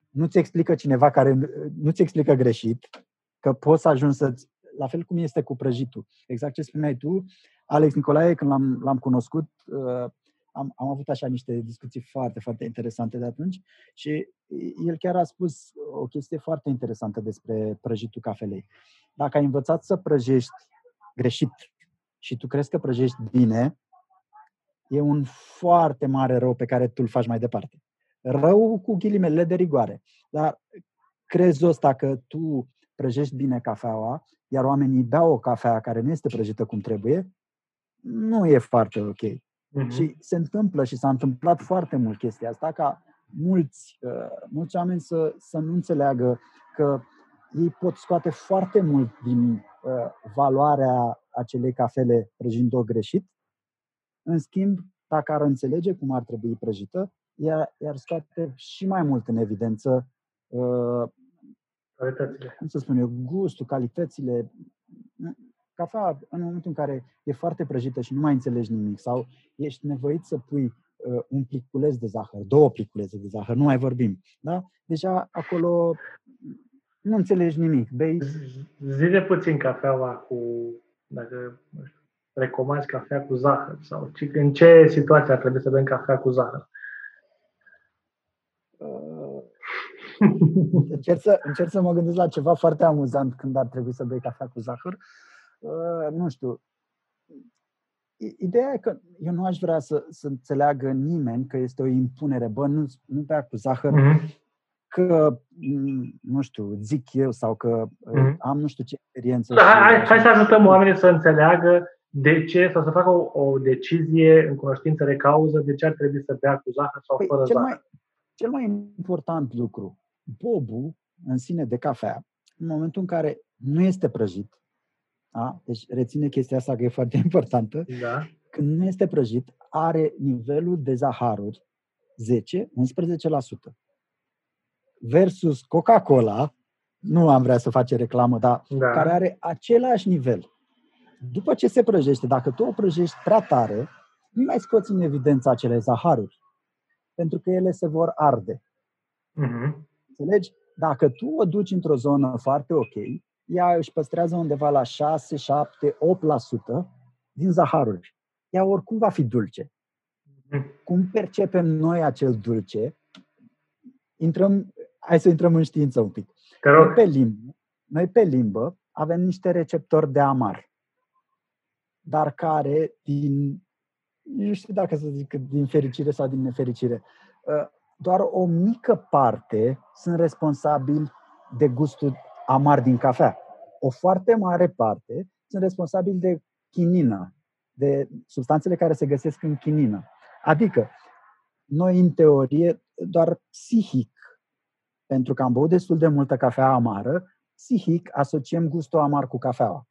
nu-ți explică cineva care nu-ți explică greșit, că poți să ajungi să la fel cum este cu prăjitul. Exact ce spuneai tu, Alex Nicolae, când l-am, l-am cunoscut, uh, am, am avut așa niște discuții foarte, foarte interesante de atunci și el chiar a spus o chestie foarte interesantă despre prăjitul cafelei. Dacă ai învățat să prăjești greșit și tu crezi că prăjești bine, e un foarte mare rău pe care tu îl faci mai departe. Rău cu ghilimele de rigoare. Dar crezi ăsta că tu prăjești bine cafeaua, iar oamenii beau o cafea care nu este prăjită cum trebuie, nu e foarte ok. Uh-huh. Și se întâmplă și s-a întâmplat foarte mult chestia asta, ca mulți, uh, mulți oameni să, să nu înțeleagă că ei pot scoate foarte mult din uh, valoarea acelei cafele prăjind-o greșit. În schimb, dacă ar înțelege cum ar trebui prăjită, ea ar scoate și mai mult în evidență uh, calitățile. Cum să spun eu, gustul, calitățile. Cafea, în momentul în care e foarte prăjită și nu mai înțelegi nimic sau ești nevoit să pui uh, un pliculeț de zahăr, două pliculețe de zahăr, nu mai vorbim. Da? Deja acolo nu înțelegi nimic. Bei... Zile puțin cafeaua cu Dacă, nu știu, recomanzi cafea cu zahăr sau în ce situație ar trebui să bem cafea cu zahăr? Uh, încerc, să, încerc să mă gândesc la ceva foarte amuzant când ar trebui să bei cafea cu zahăr. Uh, nu știu. Ideea e că eu nu aș vrea să, să înțeleagă nimeni că este o impunere. Bă, nu, nu bea cu zahăr, mm-hmm. că, mm, nu știu, zic eu sau că mm-hmm. am nu știu ce experiență. Da, hai, hai să ajutăm oamenii să înțeleagă de ce, sau să facă o, o decizie în cunoștință de cauză de ce ar trebui să bea cu zahăr sau păi, fără cel zahăr. Mai, cel mai important lucru, bobul în sine de cafea, în momentul în care nu este prăjit, da? deci reține chestia asta că e foarte importantă, da. când nu este prăjit, are nivelul de zaharuri 10-11%. Versus Coca-Cola, nu am vrea să face reclamă, dar da. care are același nivel. După ce se prăjește, dacă tu o prăjești prea tare, nu mai scoți în evidență acele zaharuri pentru că ele se vor arde. Uh-huh. Înțelegi? Dacă tu o duci într-o zonă foarte ok, ea își păstrează undeva la 6, 7, 8% din zaharuri. Ea oricum va fi dulce. Uh-huh. Cum percepem noi acel dulce? Intrăm, hai să intrăm în știință un pic. Noi pe, limbă, noi pe limbă avem niște receptori de amar, dar care din nu știu dacă să zic din fericire sau din nefericire, ă, doar o mică parte sunt responsabili de gustul amar din cafea. O foarte mare parte sunt responsabili de chinină, de substanțele care se găsesc în chinină. Adică, noi, în teorie, doar psihic, pentru că am băut destul de multă cafea amară, psihic asociem gustul amar cu cafeaua.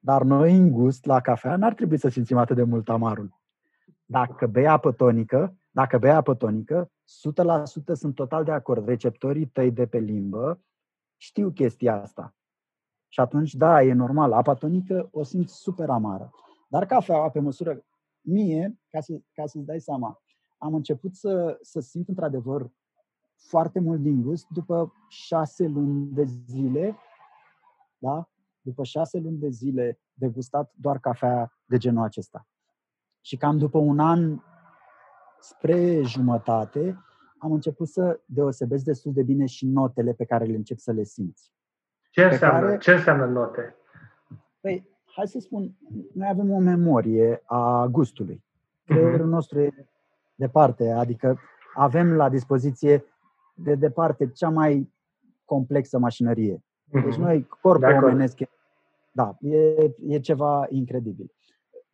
Dar noi, în gust, la cafea, n-ar trebui să simțim atât de mult amarul. Dacă bei apă tonică, dacă bei apă tonică, 100% sunt total de acord. Receptorii tăi de pe limbă știu chestia asta. Și atunci, da, e normal, apa tonică o simți super amară. Dar cafeaua, pe măsură, mie, ca, să, ca să-ți dai seama, am început să, să simt într-adevăr foarte mult din gust după șase luni de zile, da? După șase luni de zile de gustat doar cafea de genul acesta. Și cam după un an spre jumătate, am început să deosebesc destul de bine și notele pe care le încep să le simți. Ce înseamnă, care, ce înseamnă note? Păi, hai să spun, noi avem o memorie a gustului. Creierul uh-huh. nostru e departe, adică avem la dispoziție de departe cea mai complexă mașinărie. Uh-huh. Deci noi, corpul omenesc, da, e, e ceva incredibil.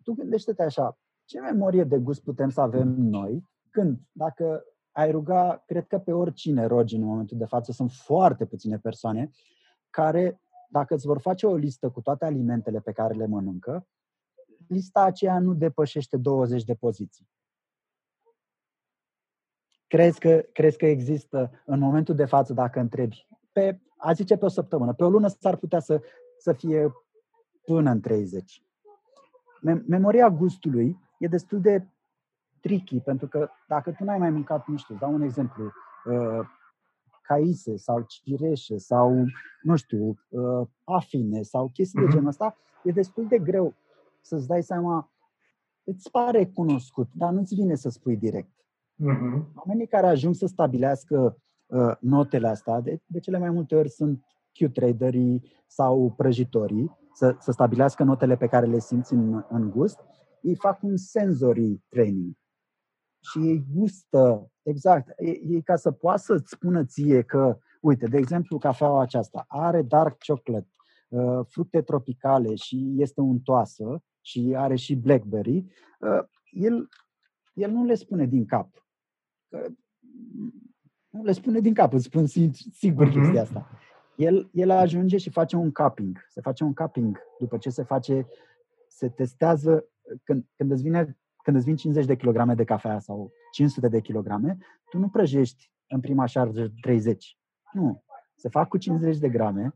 Tu gândește-te așa, ce memorie de gust putem să avem noi când, dacă ai ruga, cred că pe oricine rogi în momentul de față, sunt foarte puține persoane care, dacă îți vor face o listă cu toate alimentele pe care le mănâncă, lista aceea nu depășește 20 de poziții. Crezi că, crezi că există în momentul de față, dacă întrebi, pe, a zice pe o săptămână, pe o lună s-ar putea să, să fie până în 30. Memoria gustului e destul de tricky, pentru că dacă tu n-ai mai mâncat, nu știu, dau un exemplu, uh, caise sau cireșe sau, nu știu, uh, afine sau chestii uh-huh. de mhm. genul ăsta, e destul de greu să-ți dai seama, îți pare cunoscut, dar nu-ți vine să spui direct. Uh-huh. Oamenii care ajung să stabilească uh, notele astea, de, de cele mai multe ori sunt Q-traderii sau prăjitorii, să, să stabilească notele pe care le simți în, în gust ei fac un sensory training și ei gustă, exact, ei ca să poată să-ți spună ție că, uite, de exemplu, cafeaua aceasta are dark chocolate, uh, fructe tropicale și este untoasă și are și blackberry, uh, el, el nu le spune din cap. Nu le spune din cap, îți spun sigur uh-huh. chestia asta. El, el ajunge și face un cupping. Se face un cupping după ce se face, se testează când, când, îți vine, când îți vin 50 de kilograme de cafea sau 500 de kilograme, tu nu prăjești în prima șarjă 30. Nu. Se fac cu 50 de grame,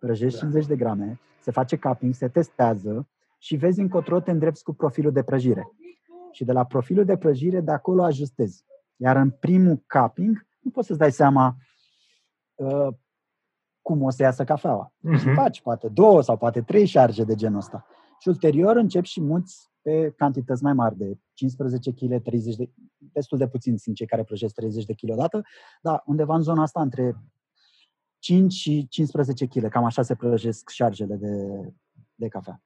prăjești 50 de grame, se face capping, se testează și vezi încotro te îndrepți cu profilul de prăjire. Și de la profilul de prăjire, de acolo ajustezi. Iar în primul capping, nu poți să-ți dai seama uh, cum o să iasă cafeaua. Uh-huh. Și faci poate două sau poate trei șarje de genul ăsta. Și ulterior încep și muți pe cantități mai mari de 15 kg, 30 de destul de puțini sunt cei care prăjesc 30 de kg odată, dar undeva în zona asta între 5 și 15 kg, cam așa se prăjesc șargele de, de cafea.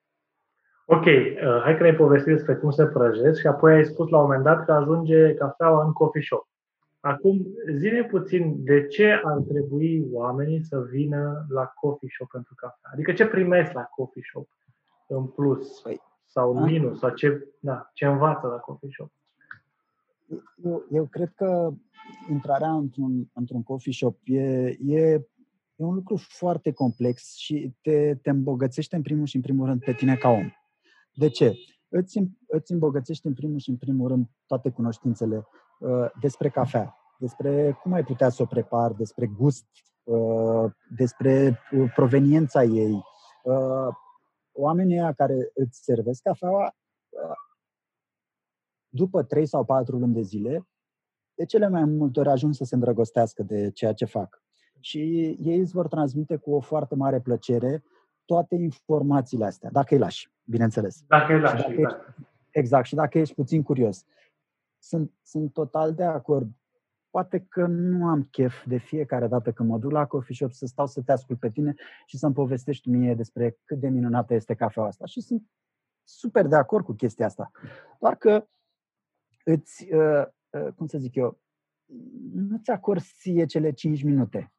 Ok, uh, hai că ne povesti despre cum se prăjesc și apoi ai spus la un moment dat că ajunge cafeaua în coffee shop. Acum, zine puțin de ce ar trebui oamenii să vină la coffee shop pentru cafea? Adică ce primesc la coffee shop în plus păi, sau în minus sau ce, da, ce învață la coffee shop? Eu, eu cred că intrarea într-un, într-un coffee shop e, e, e un lucru foarte complex și te, te îmbogățește în primul și în primul rând pe tine ca om. De ce? Îți, îți îmbogățești în primul și în primul rând toate cunoștințele uh, despre cafea, despre cum ai putea să o prepari, despre gust, uh, despre uh, proveniența ei. Uh, oamenii care îți servesc cafeaua, uh, după 3 sau 4 luni de zile, de cele mai multe ori ajung să se îndrăgostească de ceea ce fac. Și ei îți vor transmite cu o foarte mare plăcere toate informațiile astea, dacă îi lași, bineînțeles. Dacă îi lași, dacă exact. Ești, exact, și dacă ești puțin curios. Sunt, sunt total de acord. Poate că nu am chef de fiecare dată când mă duc la coffee shop să stau să te ascult pe tine și să-mi povestești mie despre cât de minunată este cafeaua asta. Și sunt super de acord cu chestia asta. Doar că îți, uh, uh, cum să zic eu, nu-ți acorzi ție cele 5 minute.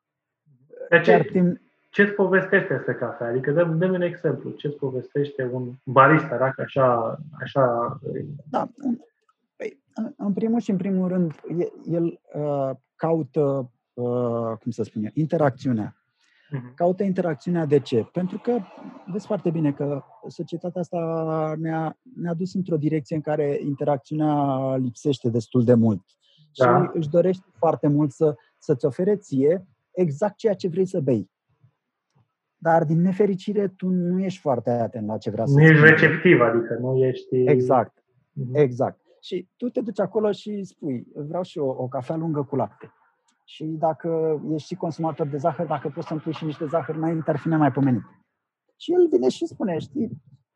De ce? Timp, ce-ți povestește despre cafea? Adică dăm, dăm un exemplu. Ce-ți povestește un barista, dacă așa... așa... Da. Păi, în primul și în primul rând, el uh, caută, uh, cum să spun eu, interacțiunea. Uh-huh. Caută interacțiunea de ce? Pentru că vezi foarte bine că societatea asta ne-a, ne-a dus într-o direcție în care interacțiunea lipsește destul de mult. Da. Și își dorește foarte mult să, să-ți ofere ție exact ceea ce vrei să bei dar din nefericire tu nu ești foarte atent la ce vrea să Nu ești receptiv, adică nu ești... Exact, uh-huh. exact. Și tu te duci acolo și spui, vreau și o, o cafea lungă cu lapte. Și dacă ești și consumator de zahăr, dacă poți să-mi pui și niște zahăr înainte, ar fi nemaipomenit. Și el vine și spune, știi,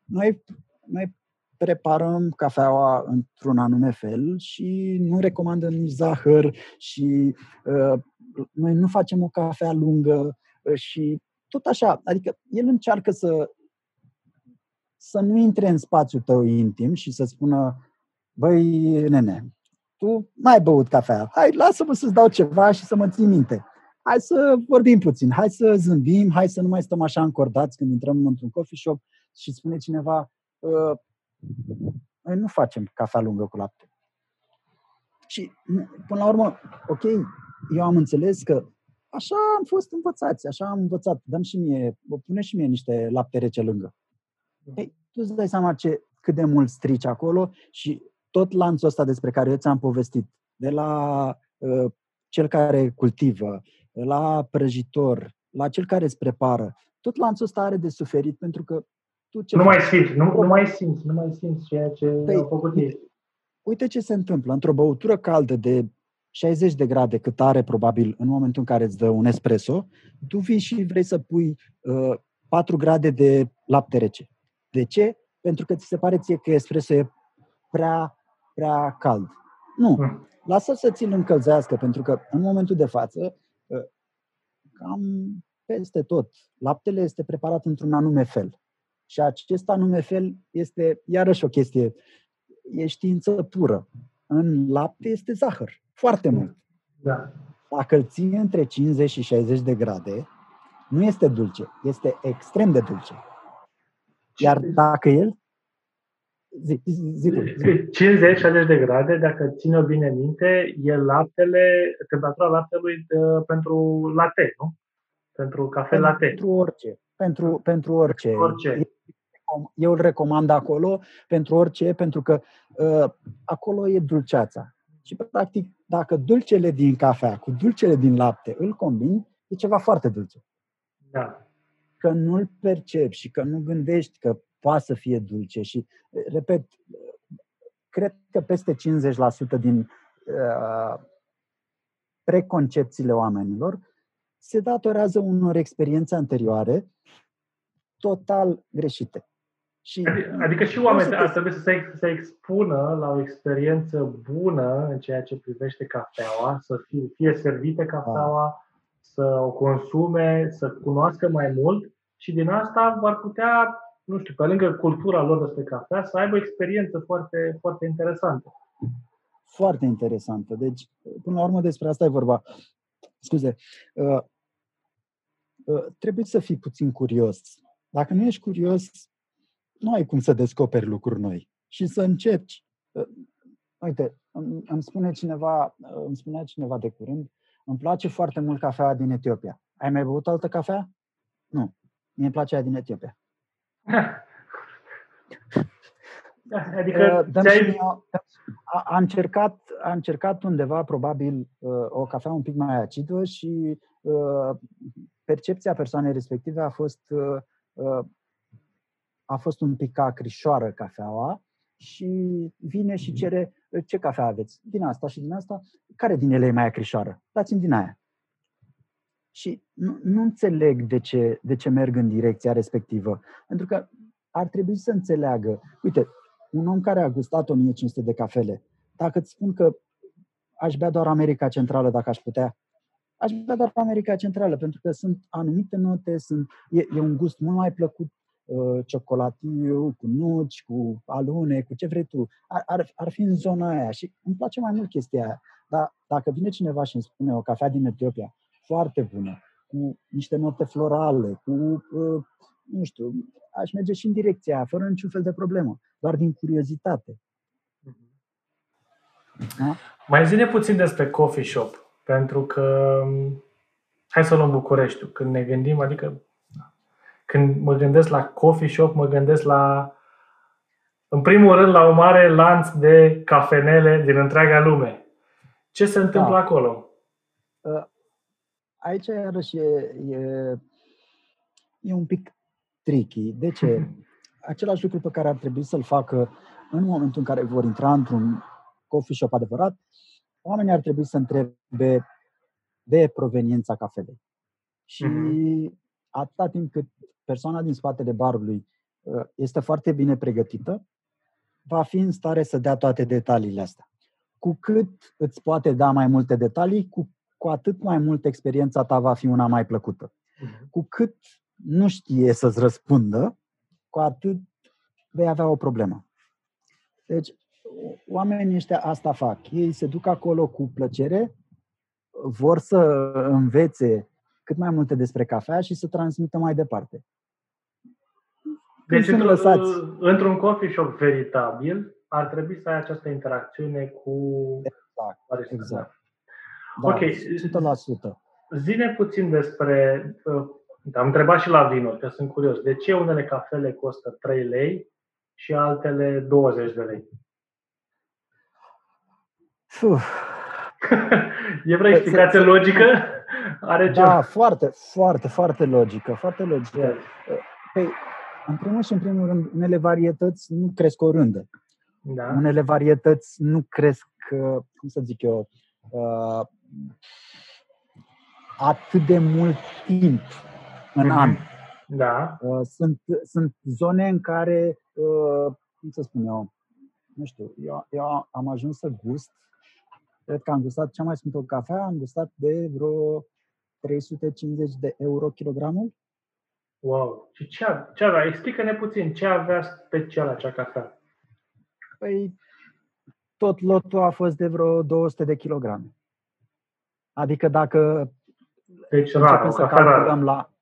noi, noi preparăm cafeaua într-un anume fel și nu recomandăm nici zahăr și uh, noi nu facem o cafea lungă uh, și tot așa, adică el încearcă să, să nu intre în spațiul tău intim și să spună, băi, nene, tu n-ai băut cafea, hai, lasă-mă să-ți dau ceva și să mă țin minte. Hai să vorbim puțin, hai să zâmbim, hai să nu mai stăm așa încordați când intrăm într-un coffee shop și spune cineva, ă, noi nu facem cafea lungă cu lapte. Și, până la urmă, ok, eu am înțeles că Așa am fost învățați, așa am învățat. Dăm și mie, pune și mie niște lapte rece lângă. Da. Ei, tu îți dai seama ce, cât de mult strici acolo și tot lanțul ăsta despre care eu ți-am povestit, de la uh, cel care cultivă, la prăjitor, la cel care îți prepară, tot lanțul ăsta are de suferit pentru că tu ce Nu mai simți, nu, nu mai simți, nu mai simți ceea ce păi, au făcut ei. Uite ce se întâmplă. Într-o băutură caldă de 60 de grade cât are probabil în momentul în care îți dă un espresso, tu vii și vrei să pui uh, 4 grade de lapte rece. De ce? Pentru că ți se pare ție că espresso e prea, prea cald. Nu. Hmm. Lasă să ți-l încălzească, pentru că în momentul de față, uh, cam peste tot, laptele este preparat într-un anume fel. Și acest anume fel este iarăși o chestie, e știință pură. În lapte este zahăr. Foarte mult. Da. Dacă îl ții între 50 și 60 de grade, nu este dulce, este extrem de dulce. Iar dacă el Zi, zi, zi. 50-60 de grade, dacă ține-o bine minte, e laptele, temperatura laptelui de, uh, pentru latte, nu? Pentru cafe latte. Pentru orice. Pentru, pentru orice. Pentru orice. Eu îl recomand acolo pentru orice, pentru că uh, acolo e dulceața. Și, practic, dacă dulcele din cafea cu dulcele din lapte îl combini, e ceva foarte dulce. Da. Că nu-l percepi și că nu gândești că poate să fie dulce și, repet, cred că peste 50% din uh, preconcepțiile oamenilor se datorează unor experiențe anterioare total greșite. Și, adică și oamenii ar trebui să se, să se expună la o experiență bună în ceea ce privește cafeaua, să fie, fie servite cafeaua, să o consume, să cunoască mai mult și din asta vor putea, nu știu, pe lângă cultura lor despre cafea, să aibă o experiență foarte, foarte interesantă. Foarte interesantă. Deci, până la urmă, despre asta e vorba. Scuze, uh, uh, trebuie să fii puțin curios. Dacă nu ești curios, nu ai cum să descoperi lucruri noi și să încerci. Uh, uite, îmi spune cineva, uh, îmi spunea cineva de curând, îmi place foarte mult cafea din Etiopia. Ai mai băut altă cafea? Nu. Mie îmi place aia din Etiopia. Adică uh, a, a, încercat, a încercat undeva, probabil, o cafea un pic mai acidă și percepția persoanei respective a fost a fost un pic ca acrișoară cafeaua și vine și mhm. cere ce cafea aveți? Din asta și din asta. Care din ele e mai acrișoară? Dați-mi din aia. Și nu, nu înțeleg de ce, de ce merg în direcția respectivă. Pentru că ar trebui să înțeleagă. Uite, un om care a gustat 1500 de cafele, dacă îți spun că aș bea doar America Centrală dacă aș putea, aș bea doar America Centrală, pentru că sunt anumite note, sunt, e, e un gust mult mai plăcut Uh, ciocolatiu, cu nuci, cu alune, cu ce vrei tu. Ar, ar, ar fi în zona aia și îmi place mai mult chestia aia. Dar dacă vine cineva și îmi spune o cafea din Etiopia, foarte bună, cu niște note florale, cu, uh, nu știu, aș merge și în direcția aia, fără niciun fel de problemă, doar din curiozitate. Da? Mai zine puțin despre coffee shop, pentru că hai să luăm Bucureștiul. Când ne gândim, adică când mă gândesc la coffee shop, mă gândesc la, în primul rând, la o mare lanț de cafenele din întreaga lume. Ce se întâmplă da. acolo? Ă, aici, iarăși, e, e, e un pic tricky. De ce? Același lucru pe care ar trebui să-l facă în momentul în care vor intra într-un coffee shop adevărat, oamenii ar trebui să întrebe de proveniența cafelei. Și mm-hmm. atâta timp cât persoana din spatele barului uh, este foarte bine pregătită, va fi în stare să dea toate detaliile astea. Cu cât îți poate da mai multe detalii, cu, cu atât mai mult experiența ta va fi una mai plăcută. Mhm. Cu cât nu știe să-ți răspundă, cu atât vei avea o problemă. Deci, oamenii ăștia asta fac. Ei se duc acolo cu plăcere, vor să învețe cât mai multe despre cafea și să transmită mai departe. Deci, într-un, într-un coffee shop veritabil, ar trebui să ai această interacțiune cu Exact, exact. Da, ok. 100%. Zine puțin despre... Uh, am întrebat și la vinuri, că sunt curios. De ce unele cafele costă 3 lei și altele 20 de lei? e vreo explicație logică? Are da, ceva? foarte, foarte, foarte logică. Foarte logică. Păi, în primul și în primul rând, unele varietăți nu cresc o rândă. Da. Unele varietăți nu cresc, uh, cum să zic eu, uh, atât de mult timp în mm-hmm. an. Da. Uh, sunt, sunt zone în care, cum să spun eu, nu știu, eu, eu am ajuns să gust, cred că am gustat cea mai scumpă cafea, am gustat de vreo 350 de euro kilogramul. Wow! Și ce, ce avea? Explică-ne puțin ce avea special acea cafea. Păi, tot lotul a fost de vreo 200 de kilograme. Adică dacă deci, începem să calculăm la,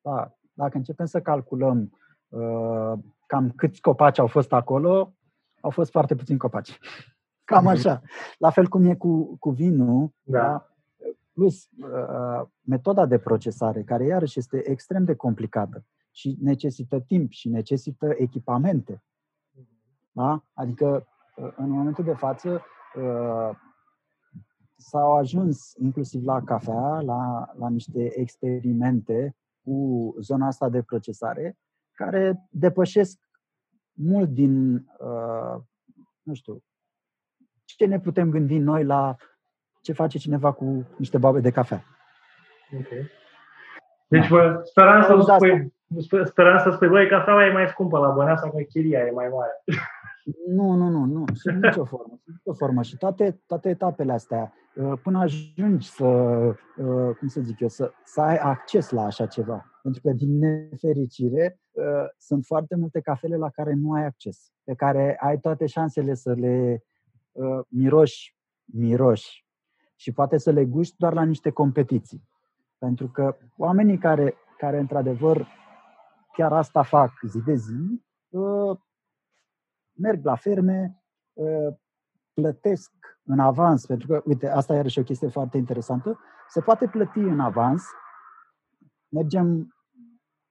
da, dacă începem să calculăm uh, cam câți copaci au fost acolo, au fost foarte puțini copaci. Cam mhm. așa. La fel cum e cu, cu vinul, da. Da? plus uh, metoda de procesare, care iarăși este extrem de complicată și necesită timp și necesită echipamente. Da? Adică, uh, în momentul de față, uh, s-au ajuns inclusiv la cafea, la, la niște experimente cu zona asta de procesare, care depășesc mult din, uh, nu știu, ce ne putem gândi noi la ce face cineva cu niște babe de cafea. Ok. Deci, da. vă speram să spui, Speram să spui, băi, cafeaua e mai scumpă la Băneasa, că chiria e mai mare. Nu, nu, nu, nu, sub nicio formă. Sub nicio formă. Și toate, toate etapele astea, uh, până ajungi să, uh, cum să zic eu, să, să ai acces la așa ceva. Pentru că, din nefericire, uh, sunt foarte multe cafele la care nu ai acces, pe care ai toate șansele să le miroși, miroși și poate să le guști doar la niște competiții. Pentru că oamenii care, care într-adevăr, chiar asta fac zi de zi, merg la ferme, ă, plătesc în avans, pentru că, uite, asta e și o chestie foarte interesantă, se poate plăti în avans. Mergem,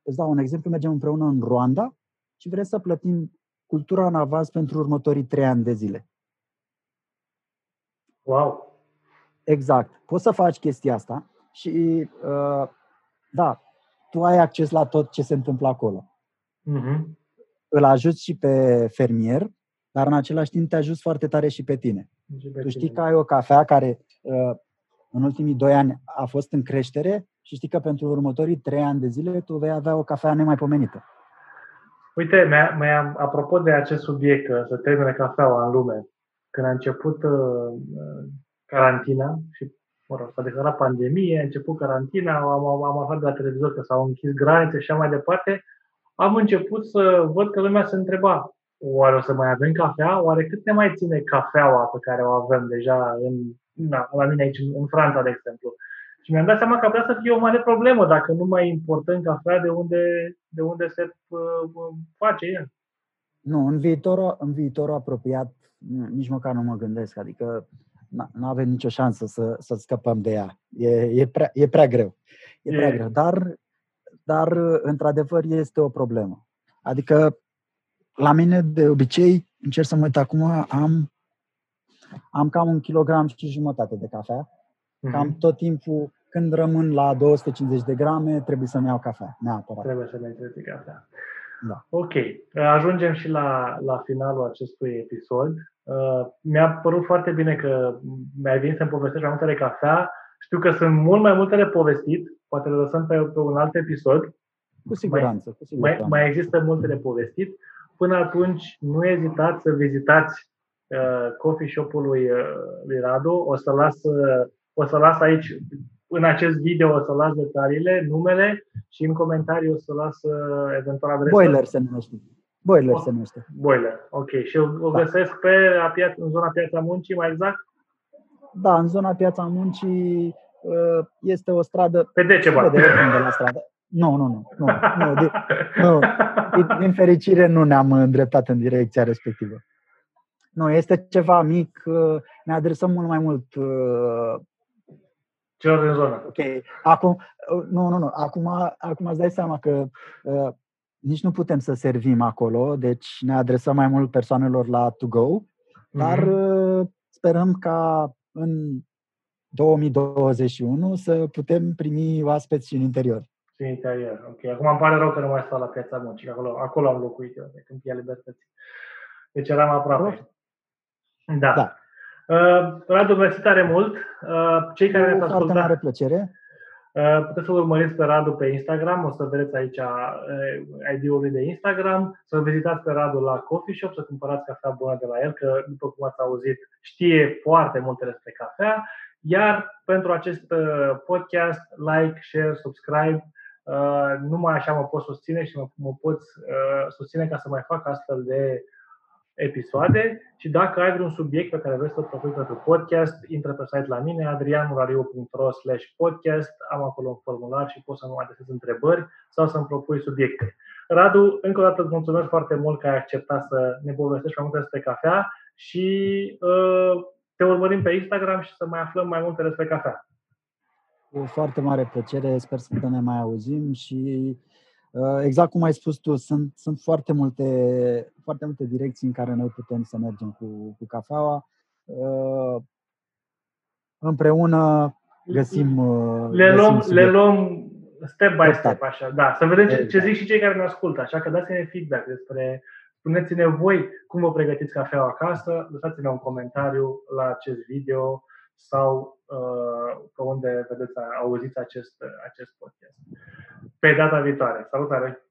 îți dau un exemplu, mergem împreună în Rwanda și vrem să plătim cultura în avans pentru următorii trei ani de zile. Wow! Exact. Poți să faci chestia asta și, uh, da, tu ai acces la tot ce se întâmplă acolo. Uh-huh îl ajuți și pe fermier, dar în același timp te ajuți foarte tare și pe tine. Și pe tu știi tine. că ai o cafea care uh, în ultimii doi ani a fost în creștere și știi că pentru următorii trei ani de zile tu vei avea o cafea nemaipomenită. Uite, mai am, apropo de acest subiect, să termine cafeaua în lume, când a început uh, carantina și mă rog, s-a declarat pandemie, a început carantina, am, am aflat de la televizor că s-au închis granițe și așa mai departe, am început să văd că lumea se întreba, oare o să mai avem cafea? Oare cât ne mai ține cafeaua pe care o avem deja în, na, la mine aici, în Franța, de exemplu? Și mi-am dat seama că vrea să fie o mare problemă dacă nu mai importăm cafea de unde, de unde se uh, face el. Nu, în viitorul, în viitorul apropiat nici măcar nu mă gândesc, adică nu avem nicio șansă să, să scăpăm de ea. E, e, prea, e prea greu. E, e prea greu. Dar dar într-adevăr este o problemă. Adică la mine de obicei, încerc să mă uit acum, am, am cam un kilogram și jumătate de cafea. Mm-hmm. Cam tot timpul, când rămân la 250 de grame, trebuie să-mi iau cafea, neapărat. Trebuie să mi iau cafea. Da. Ok. Ajungem și la, la finalul acestui episod. Uh, mi-a părut foarte bine că mi-ai venit să-mi povestești mai multe de cafea. Știu că sunt mult mai multe de povestit, poate le lăsăm pe, pe un alt episod. Cu siguranță. Mai, cu siguranță. Mai, mai există multe de povestit. Până atunci, nu ezitați să vizitați uh, coffee shop-ul lui, uh, lui Radu. O să las, uh, o să las aici, în acest video, o să las detaliile, numele și în comentarii o să las uh, eventual adresa. Boiler se numește. Boiler se numește. Boiler, ok. Și o, o da. găsesc pe piața, în zona Piața Muncii, mai exact? Da, în zona Piața Muncii Uh, este o stradă... Pe de ceva. De la stradă. Nu, nu, nu. nu, nu, de, nu. Din fericire nu ne-am îndreptat în direcția respectivă. Nu, este ceva mic, uh, ne adresăm mult mai mult uh, celor din zonă. Ok. Acum, nu, nu, nu. Acum, acum îți dai seama că uh, nici nu putem să servim acolo, deci ne adresăm mai mult persoanelor la to go, dar mm-hmm. uh, sperăm ca în 2021 să putem primi oaspeți și în interior. Și în interior, ok. Acum îmi pare rău că nu mai stau la piața muncii, acolo, acolo am locuit eu, de Câmpia Libertății. Deci eram aproape. Da. da. Uh, Radu, mersi tare mult. Uh, cei care ne ascultat... Foarte mare plăcere. Uh, puteți să-l urmăriți pe Radu pe Instagram, o să vedeți aici uh, ID-ul lui de Instagram, să vizitați pe Radu la coffee shop, să cumpărați cafea bună de la el, că după cum ați auzit, știe foarte multe despre cafea iar pentru acest uh, podcast, like, share, subscribe, uh, numai așa mă pot susține și mă, mă poți uh, susține ca să mai fac astfel de episoade și dacă ai vreun subiect pe care vrei să-l propui pentru podcast, intră pe site la mine, adrianurariu.ro slash podcast, am acolo un formular și poți să mă adresezi întrebări sau să-mi propui subiecte. Radu, încă o dată îți mulțumesc foarte mult că ai acceptat să ne povestești mai multe despre cafea și uh, te urmărim pe Instagram și să mai aflăm mai multe despre cafea. Cu foarte mare plăcere, sper să ne mai auzim și uh, exact cum ai spus tu, sunt, sunt foarte, multe, foarte multe direcții în care noi putem să mergem cu, cu cafeaua. Uh, împreună găsim. Uh, le, găsim luăm, le luăm step by step, așa. Da, să vedem ce, ce exact. zic și cei care ne ascultă. Așa că dați-ne feedback despre Spuneți-ne voi cum vă pregătiți cafeaua acasă, lăsați-ne un comentariu la acest video sau uh, pe unde vedeți, auziți acest, acest podcast. Pe data viitoare. Salutare!